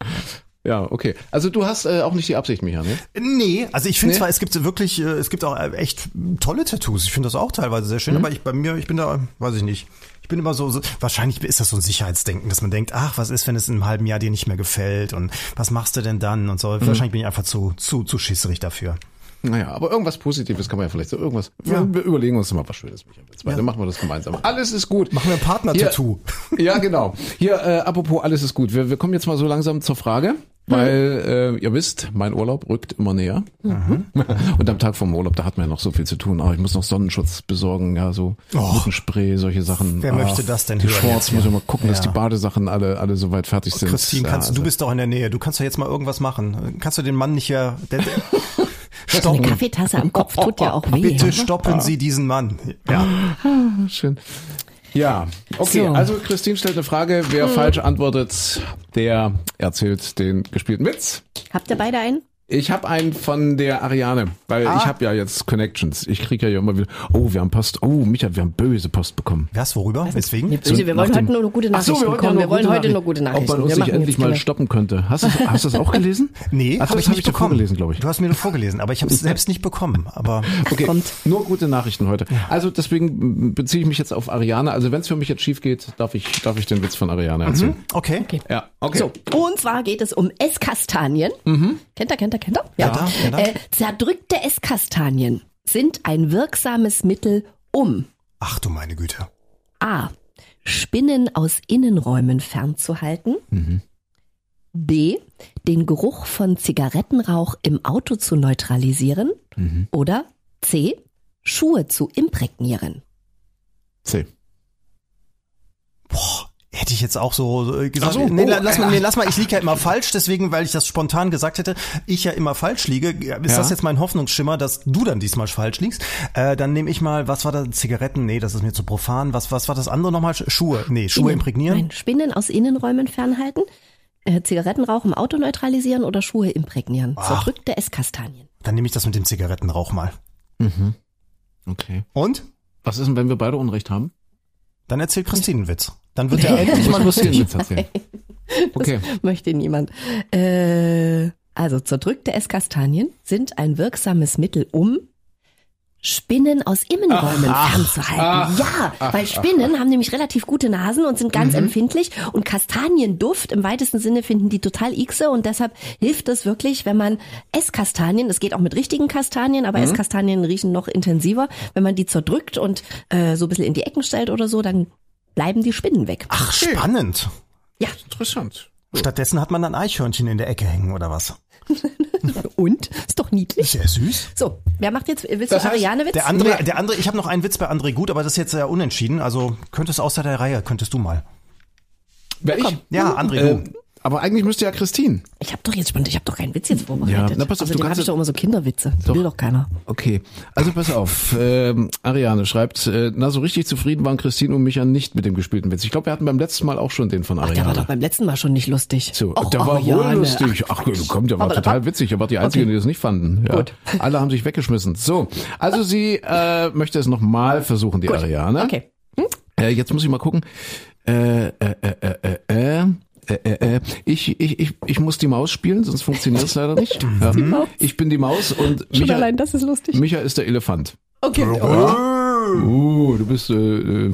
Ja, okay. Also du hast äh, auch nicht die Absicht, Micha, ne? Nee, also ich finde Nee? zwar, es gibt wirklich, äh, es gibt auch äh, echt tolle Tattoos. Ich finde das auch teilweise sehr Mhm. schön, aber ich bei mir, ich bin da, weiß ich nicht. Ich bin immer so, so, wahrscheinlich ist das so ein Sicherheitsdenken, dass man denkt, ach, was ist, wenn es in einem halben Jahr dir nicht mehr gefällt und was machst du denn dann und so. Mhm. Wahrscheinlich bin ich einfach zu, zu, zu schisserig dafür. Naja, aber irgendwas Positives kann man ja vielleicht so irgendwas. Ja. Wir überlegen uns mal was Schönes, Micha. Wir zwei. Dann machen wir das gemeinsam. Alles ist gut. Machen wir ein Partner-Tattoo. Hier- Ja, genau. Hier, äh, apropos, alles ist gut. Wir, wir kommen jetzt mal so langsam zur Frage, weil äh, ihr wisst, mein Urlaub rückt immer näher. Und am Tag vom Urlaub, da hat man ja noch so viel zu tun. Aber ich muss noch Sonnenschutz besorgen, ja, so. Mückenspray, solche Sachen. Wer Ah, möchte das denn Die hören Shorts muss hier? ich mal gucken, dass Ja. die Badesachen alle, alle soweit fertig sind. Christine, Ja, kannst, also- du bist doch in der Nähe. Du kannst doch jetzt mal irgendwas machen. Kannst du den Mann nicht hier, der, so eine Kaffeetasse am Kopf tut ja auch weh. bitte stoppen Sie diesen Mann. Ja. Schön. Ja, okay. So. Also Christine stellt eine Frage. Wer falsch antwortet, der erzählt den gespielten Witz. Habt ihr beide einen? Ich habe einen von der Ariane, weil Ah. ich habe ja jetzt Connections. Ich kriege ja immer wieder, oh, wir haben Post, oh, Micha, wir haben böse Post bekommen. Was, worüber? Weswegen? Nee, böse, wir wollen heute nur gute Ach so, Nachrichten wir bekommen. nur Wir wollen heute nur Nachrichten. gute Nachrichten. Ob man uns nicht endlich mal stoppen könnte. Hast du hast du das auch gelesen? Nee, Ach, habe das ich hab nicht ich dir bekommen. vorgelesen, glaube ich. Du hast mir nur vorgelesen, aber ich habe es selbst nicht bekommen. Aber Okay, kommt. nur gute Nachrichten heute. Also deswegen beziehe ich mich jetzt auf Ariane. Also wenn es für mich jetzt schief geht, darf ich, darf ich den Witz von Ariane erzählen. okay. Ja, okay. So, und zwar geht es um Esskastanien. Kennt ihr, kennt ihr, kennt ihr? Ja, da, ja, da. Äh, zerdrückte Esskastanien sind ein wirksames Mittel, um Ach du meine Güte. A. Spinnen aus Innenräumen fernzuhalten. B. Den Geruch von Zigarettenrauch im Auto zu neutralisieren. Oder C. Schuhe zu imprägnieren. C. Boah, hätte ich jetzt auch so äh, gesagt. Ach so, nee, oh, la- lass, mal, nee, lass mal, ich liege ja immer falsch, deswegen, weil ich das spontan gesagt hätte, ich ja immer falsch liege, ist Ja. das jetzt mein Hoffnungsschimmer, dass du dann diesmal falsch liegst. Äh, dann nehme ich mal, was war da, Zigaretten? Nee, das ist mir zu profan. Was, was war das andere nochmal? Schuhe? Nee, Schuhe Innen- imprägnieren. Nein, Spinnen aus Innenräumen fernhalten. Äh, Zigarettenrauch im Auto neutralisieren oder Schuhe imprägnieren? Zerdrückte Esskastanien. Dann nehme ich das mit dem Zigarettenrauch mal. Okay. Und? Was ist denn, wenn wir beide Unrecht haben? Dann erzählt Christine einen Witz. Dann wird er endlich mal lustig. lustig. Witz erzählen. Okay. Möchte niemand. Äh, also zerdrückte Esskastanien sind ein wirksames Mittel, um Spinnen aus Innenräumen fernzuhalten. ja, weil Spinnen haben nämlich relativ gute Nasen und sind ganz empfindlich und Kastanienduft im weitesten Sinne finden die total ixe und deshalb hilft es wirklich, wenn man Esskastanien, das geht auch mit richtigen Kastanien, aber Esskastanien riechen noch intensiver, wenn man die zerdrückt und äh, so ein bisschen in die Ecken stellt oder so, dann bleiben die Spinnen weg. Ach, spannend. Ja, Interessant. Stattdessen hat man dann Eichhörnchen in der Ecke hängen oder was? und? Ist doch niedlich. Sehr süß. So, wer macht jetzt, willst Das du heißt, Ariane-Witz? Der andere, der andere, ich habe noch einen Witz bei André gut, aber das ist jetzt ja unentschieden. Also könntest außer der Reihe, könntest du mal. Wer ich? Ja, André, Äh, du. Aber eigentlich müsste ja Christine. Ich habe doch jetzt spannend, ich habe doch keinen Witz jetzt vorbereitet. Ja, na, pass auf, du Außerdem kannst ich doch immer so Kinderwitze. Das will doch keiner. Okay, also pass auf. Ähm, Ariane schreibt, äh, na so richtig zufrieden waren Christine und Micha nicht mit dem gespielten Witz. Ich glaube, wir hatten beim letzten Mal auch schon den von Ach, Ariane. der war doch beim letzten Mal schon nicht lustig. So, Och, der war wohl Ariane. lustig. Ach, komm, der war Aber total witzig. Er war die Einzige, Okay. die das nicht fanden. Ja. Gut. Alle haben sich weggeschmissen. So, also sie äh, möchte es nochmal versuchen, die Gut. Ariane. Okay. Äh, jetzt muss ich mal gucken. Äh, äh, äh, äh, äh, äh. Äh, äh, ich, ich, ich, ich muss die Maus spielen, sonst funktioniert es leider nicht. Ja. Maus. Ich bin die Maus und Schon Micha, allein das ist lustig. Micha ist der Elefant. Okay. Uh, du bist äh, äh,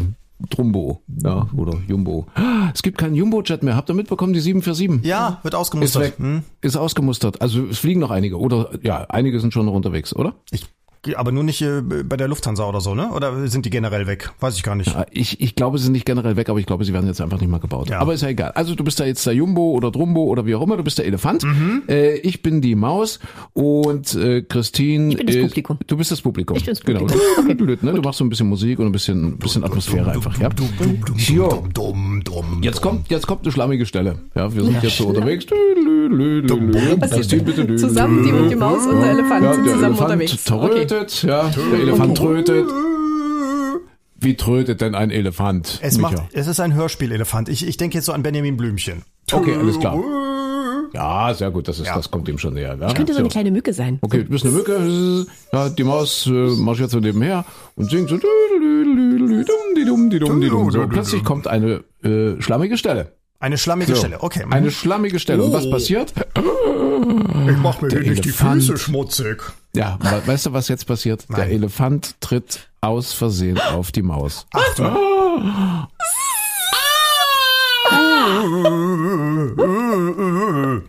Trumbo, ja, oder Jumbo. Es gibt keinen Jumbo-Jet mehr. Habt ihr mitbekommen, die 747? Ja, wird Ist ausgemustert. weg. Hm? Ist ausgemustert. Also es fliegen noch einige. Oder ja, einige sind schon noch unterwegs, oder? Ich, aber nur nicht äh, bei der Lufthansa oder so, ne? Oder sind die generell weg? Weiß ich gar nicht. Ja, Ich, ich glaube, sie sind nicht generell weg, aber ich glaube, sie werden jetzt einfach nicht mehr gebaut. Ja. Aber ist ja egal. Also du bist da jetzt der Jumbo oder Drumbo oder wie auch immer, du bist der Elefant. Äh, ich bin die Maus und äh, Christine. Ich bin das Publikum. Du bist das Publikum. Ich bin das Genau. Publikum. Ne? Du machst so ein bisschen Musik und ein bisschen, ein bisschen Atmosphäre einfach. Ja. Jo. Jetzt kommt, jetzt kommt eine schlammige Stelle. Ja, wir sind jetzt so unterwegs. Christine, bitte. Zusammen die und die Maus und der Elefant Ja, sind zusammen Elefant unterwegs. Trötet, ja, der Elefant trötet. Wie trötet denn ein Elefant? Es, Micha? macht, es ist ein Hörspielelefant. Ich, ich denke jetzt so an Benjamin Blümchen. Okay, alles klar. Ja, sehr gut, das ist, das kommt ihm schon näher. Ja? Ich könnte so eine kleine Mücke sein. Okay, du bist eine Mücke, ja, die Maus äh, marschiert so nebenher und singt so. so. Plötzlich kommt eine äh, schlammige Stelle. Eine schlammige So. Stelle. Okay. Eine schlammige Stelle. Und was Oh. passiert? ich mach mir Der Elefant. schmutzig. Ja, we- weißt du, was jetzt passiert? Der Nein. Elefant tritt aus Versehen auf die Maus. Achtung.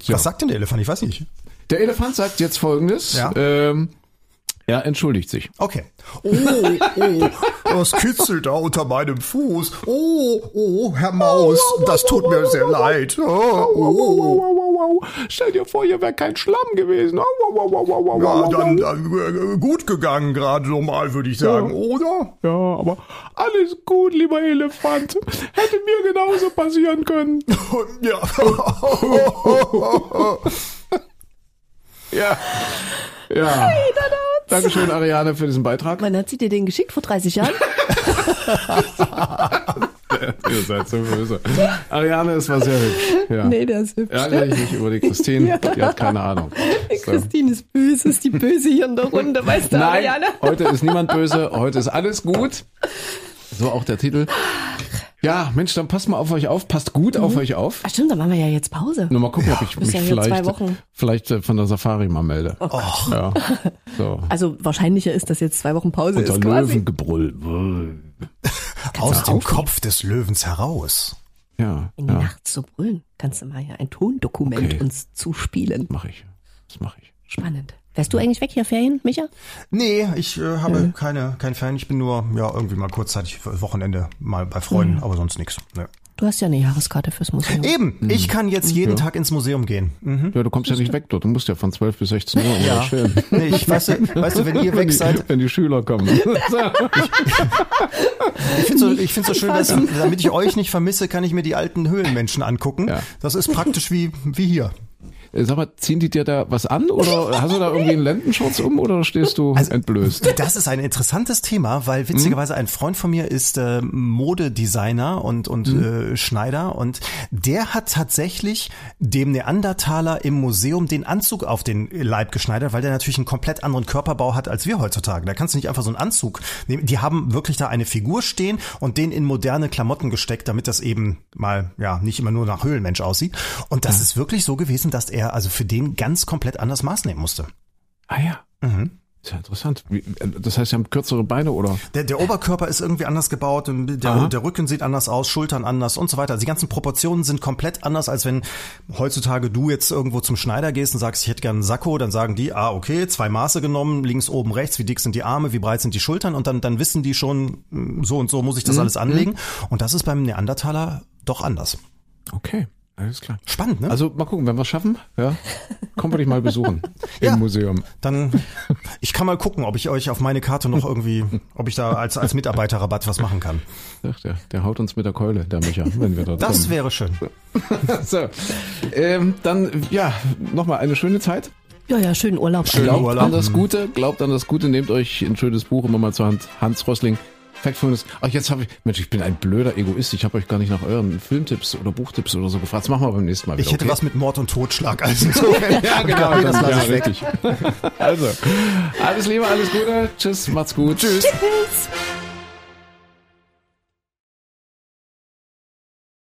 Was sagt denn der Elefant? Ich weiß nicht. Der Elefant sagt jetzt folgendes. Ja. Ähm, er entschuldigt sich. Okay. Oh, oh, das kitzelt da unter meinem Fuß. Oh, oh, Herr Maus, das tut mir sehr leid. Oh, oh. Stell dir vor, hier wäre kein Schlamm gewesen. Ja, dann, dann äh, gut gegangen gerade normal, würde ich sagen, oder? Ja, aber alles gut, lieber Elefant. Hätte mir genauso passieren können. Ja. Ja. Ja. Dankeschön, Ariane, für diesen Beitrag. Wann hat sie dir den geschickt? Vor 30 Jahren? Ihr seid so böse. Ariane, es war sehr hübsch. Ja. Nee, der ist hübsch. Ärgere ich mich über die Christine. Die hat keine Ahnung. So. Christine ist böse, ist die Böse hier in der Runde, weißt du, Nein, Ariane? heute ist niemand böse, heute ist alles gut. So auch der Titel. Ja, Mensch, dann passt mal auf euch auf, passt gut auf euch auf. Ach stimmt, dann machen wir ja jetzt Pause. Nur mal gucken, ob ich mich ja vielleicht, Wochen. vielleicht äh, von der Safari mal melde. Oh Gott. Ja. So. Also wahrscheinlicher ist, dass jetzt zwei Wochen Pause Unter ist quasi. Löwengebrüll. Aus dem Kopf des Löwens heraus. Ja, In die ja, Nacht zu brüllen. Kannst du mal hier ein Tondokument Okay. uns zuspielen. mache ich. Das mache ich. Spannend. Wärst du eigentlich weg hier, Ferien, Micha? Nee, ich äh, habe keine, kein Fan. Ich bin nur, ja, irgendwie mal kurzzeitig Wochenende mal bei Freunden, aber sonst nichts. Nee. Du hast ja eine Jahreskarte fürs Museum. Eben, ich kann jetzt jeden Tag ins Museum gehen. Mhm. Ja, du kommst ja nicht weg dort. Du musst ja von 12 bis 16 Uhr. Ja. Schön. Nee, ich weißt du, weißt du, wenn ihr weg seid, wenn die Schüler kommen. ich finde so, ich find's so schön, dass, damit ich euch nicht vermisse, kann ich mir die alten Höhlenmenschen angucken. Ja. Das ist praktisch wie, wie hier. Äh, Sag mal, ziehen die dir da was an oder hast du da irgendwie einen Lendenschutz um oder stehst du Also, entblößt? Das ist ein interessantes Thema, weil witzigerweise ein Freund von mir ist äh, Modedesigner und, und äh, Schneider und der hat tatsächlich dem Neandertaler im Museum den Anzug auf den Leib geschneidert, weil der natürlich einen komplett anderen Körperbau hat als wir heutzutage. Da kannst du nicht einfach so einen Anzug nehmen. Die haben wirklich da eine Figur stehen und den in moderne Klamotten gesteckt, damit das eben mal ja nicht immer nur nach Höhlenmensch aussieht. Und das ist wirklich so gewesen, dass er also für den ganz komplett anders Maß nehmen musste. Ah ja. Ist ja interessant. Wie, äh, das heißt, sie haben kürzere Beine oder? Der, der Oberkörper ist irgendwie anders gebaut, der, der Rücken sieht anders aus, Schultern anders und so weiter. Also die ganzen Proportionen sind komplett anders, als wenn heutzutage du jetzt irgendwo zum Schneider gehst und sagst, ich hätte gern einen Sakko, dann sagen die, ah, okay, zwei Maße genommen, links, oben, rechts, wie dick sind die Arme, wie breit sind die Schultern und dann, dann wissen die schon, mm, so und so muss ich das alles anlegen. Und das ist beim Neandertaler doch anders. Okay, alles klar. Spannend, ne? Also mal gucken, wenn wir es schaffen, ja, kommen wir dich mal besuchen im Ja. Museum. dann, ich kann mal gucken, ob ich euch auf meine Karte noch irgendwie, ob ich da als, als Mitarbeiterrabatt was machen kann. Sagt er, der haut uns mit der Keule, der Micha, wenn wir da Das kommen. wäre schön. So, ähm, dann ja, nochmal eine schöne Zeit. Ja, ja, schönen Urlaub. Schön. Glaubt Urlaub. an das Gute, glaubt an das Gute, nehmt euch ein schönes Buch immer mal zur Hand. Hans Rössling, Factfulness. Ach, jetzt habe ich, Mensch, ich bin ein blöder Egoist. Ich habe euch gar nicht nach euren Filmtipps oder Buchtipps oder so gefragt. Das machen wir beim nächsten Mal wieder. Ich hätte okay? was mit Mord und Totschlag. Also insofern, Ja, genau, das das lasse ja, ich. Also, alles Liebe, alles Gute. Tschüss, macht's gut. Tschüss. Tschüss.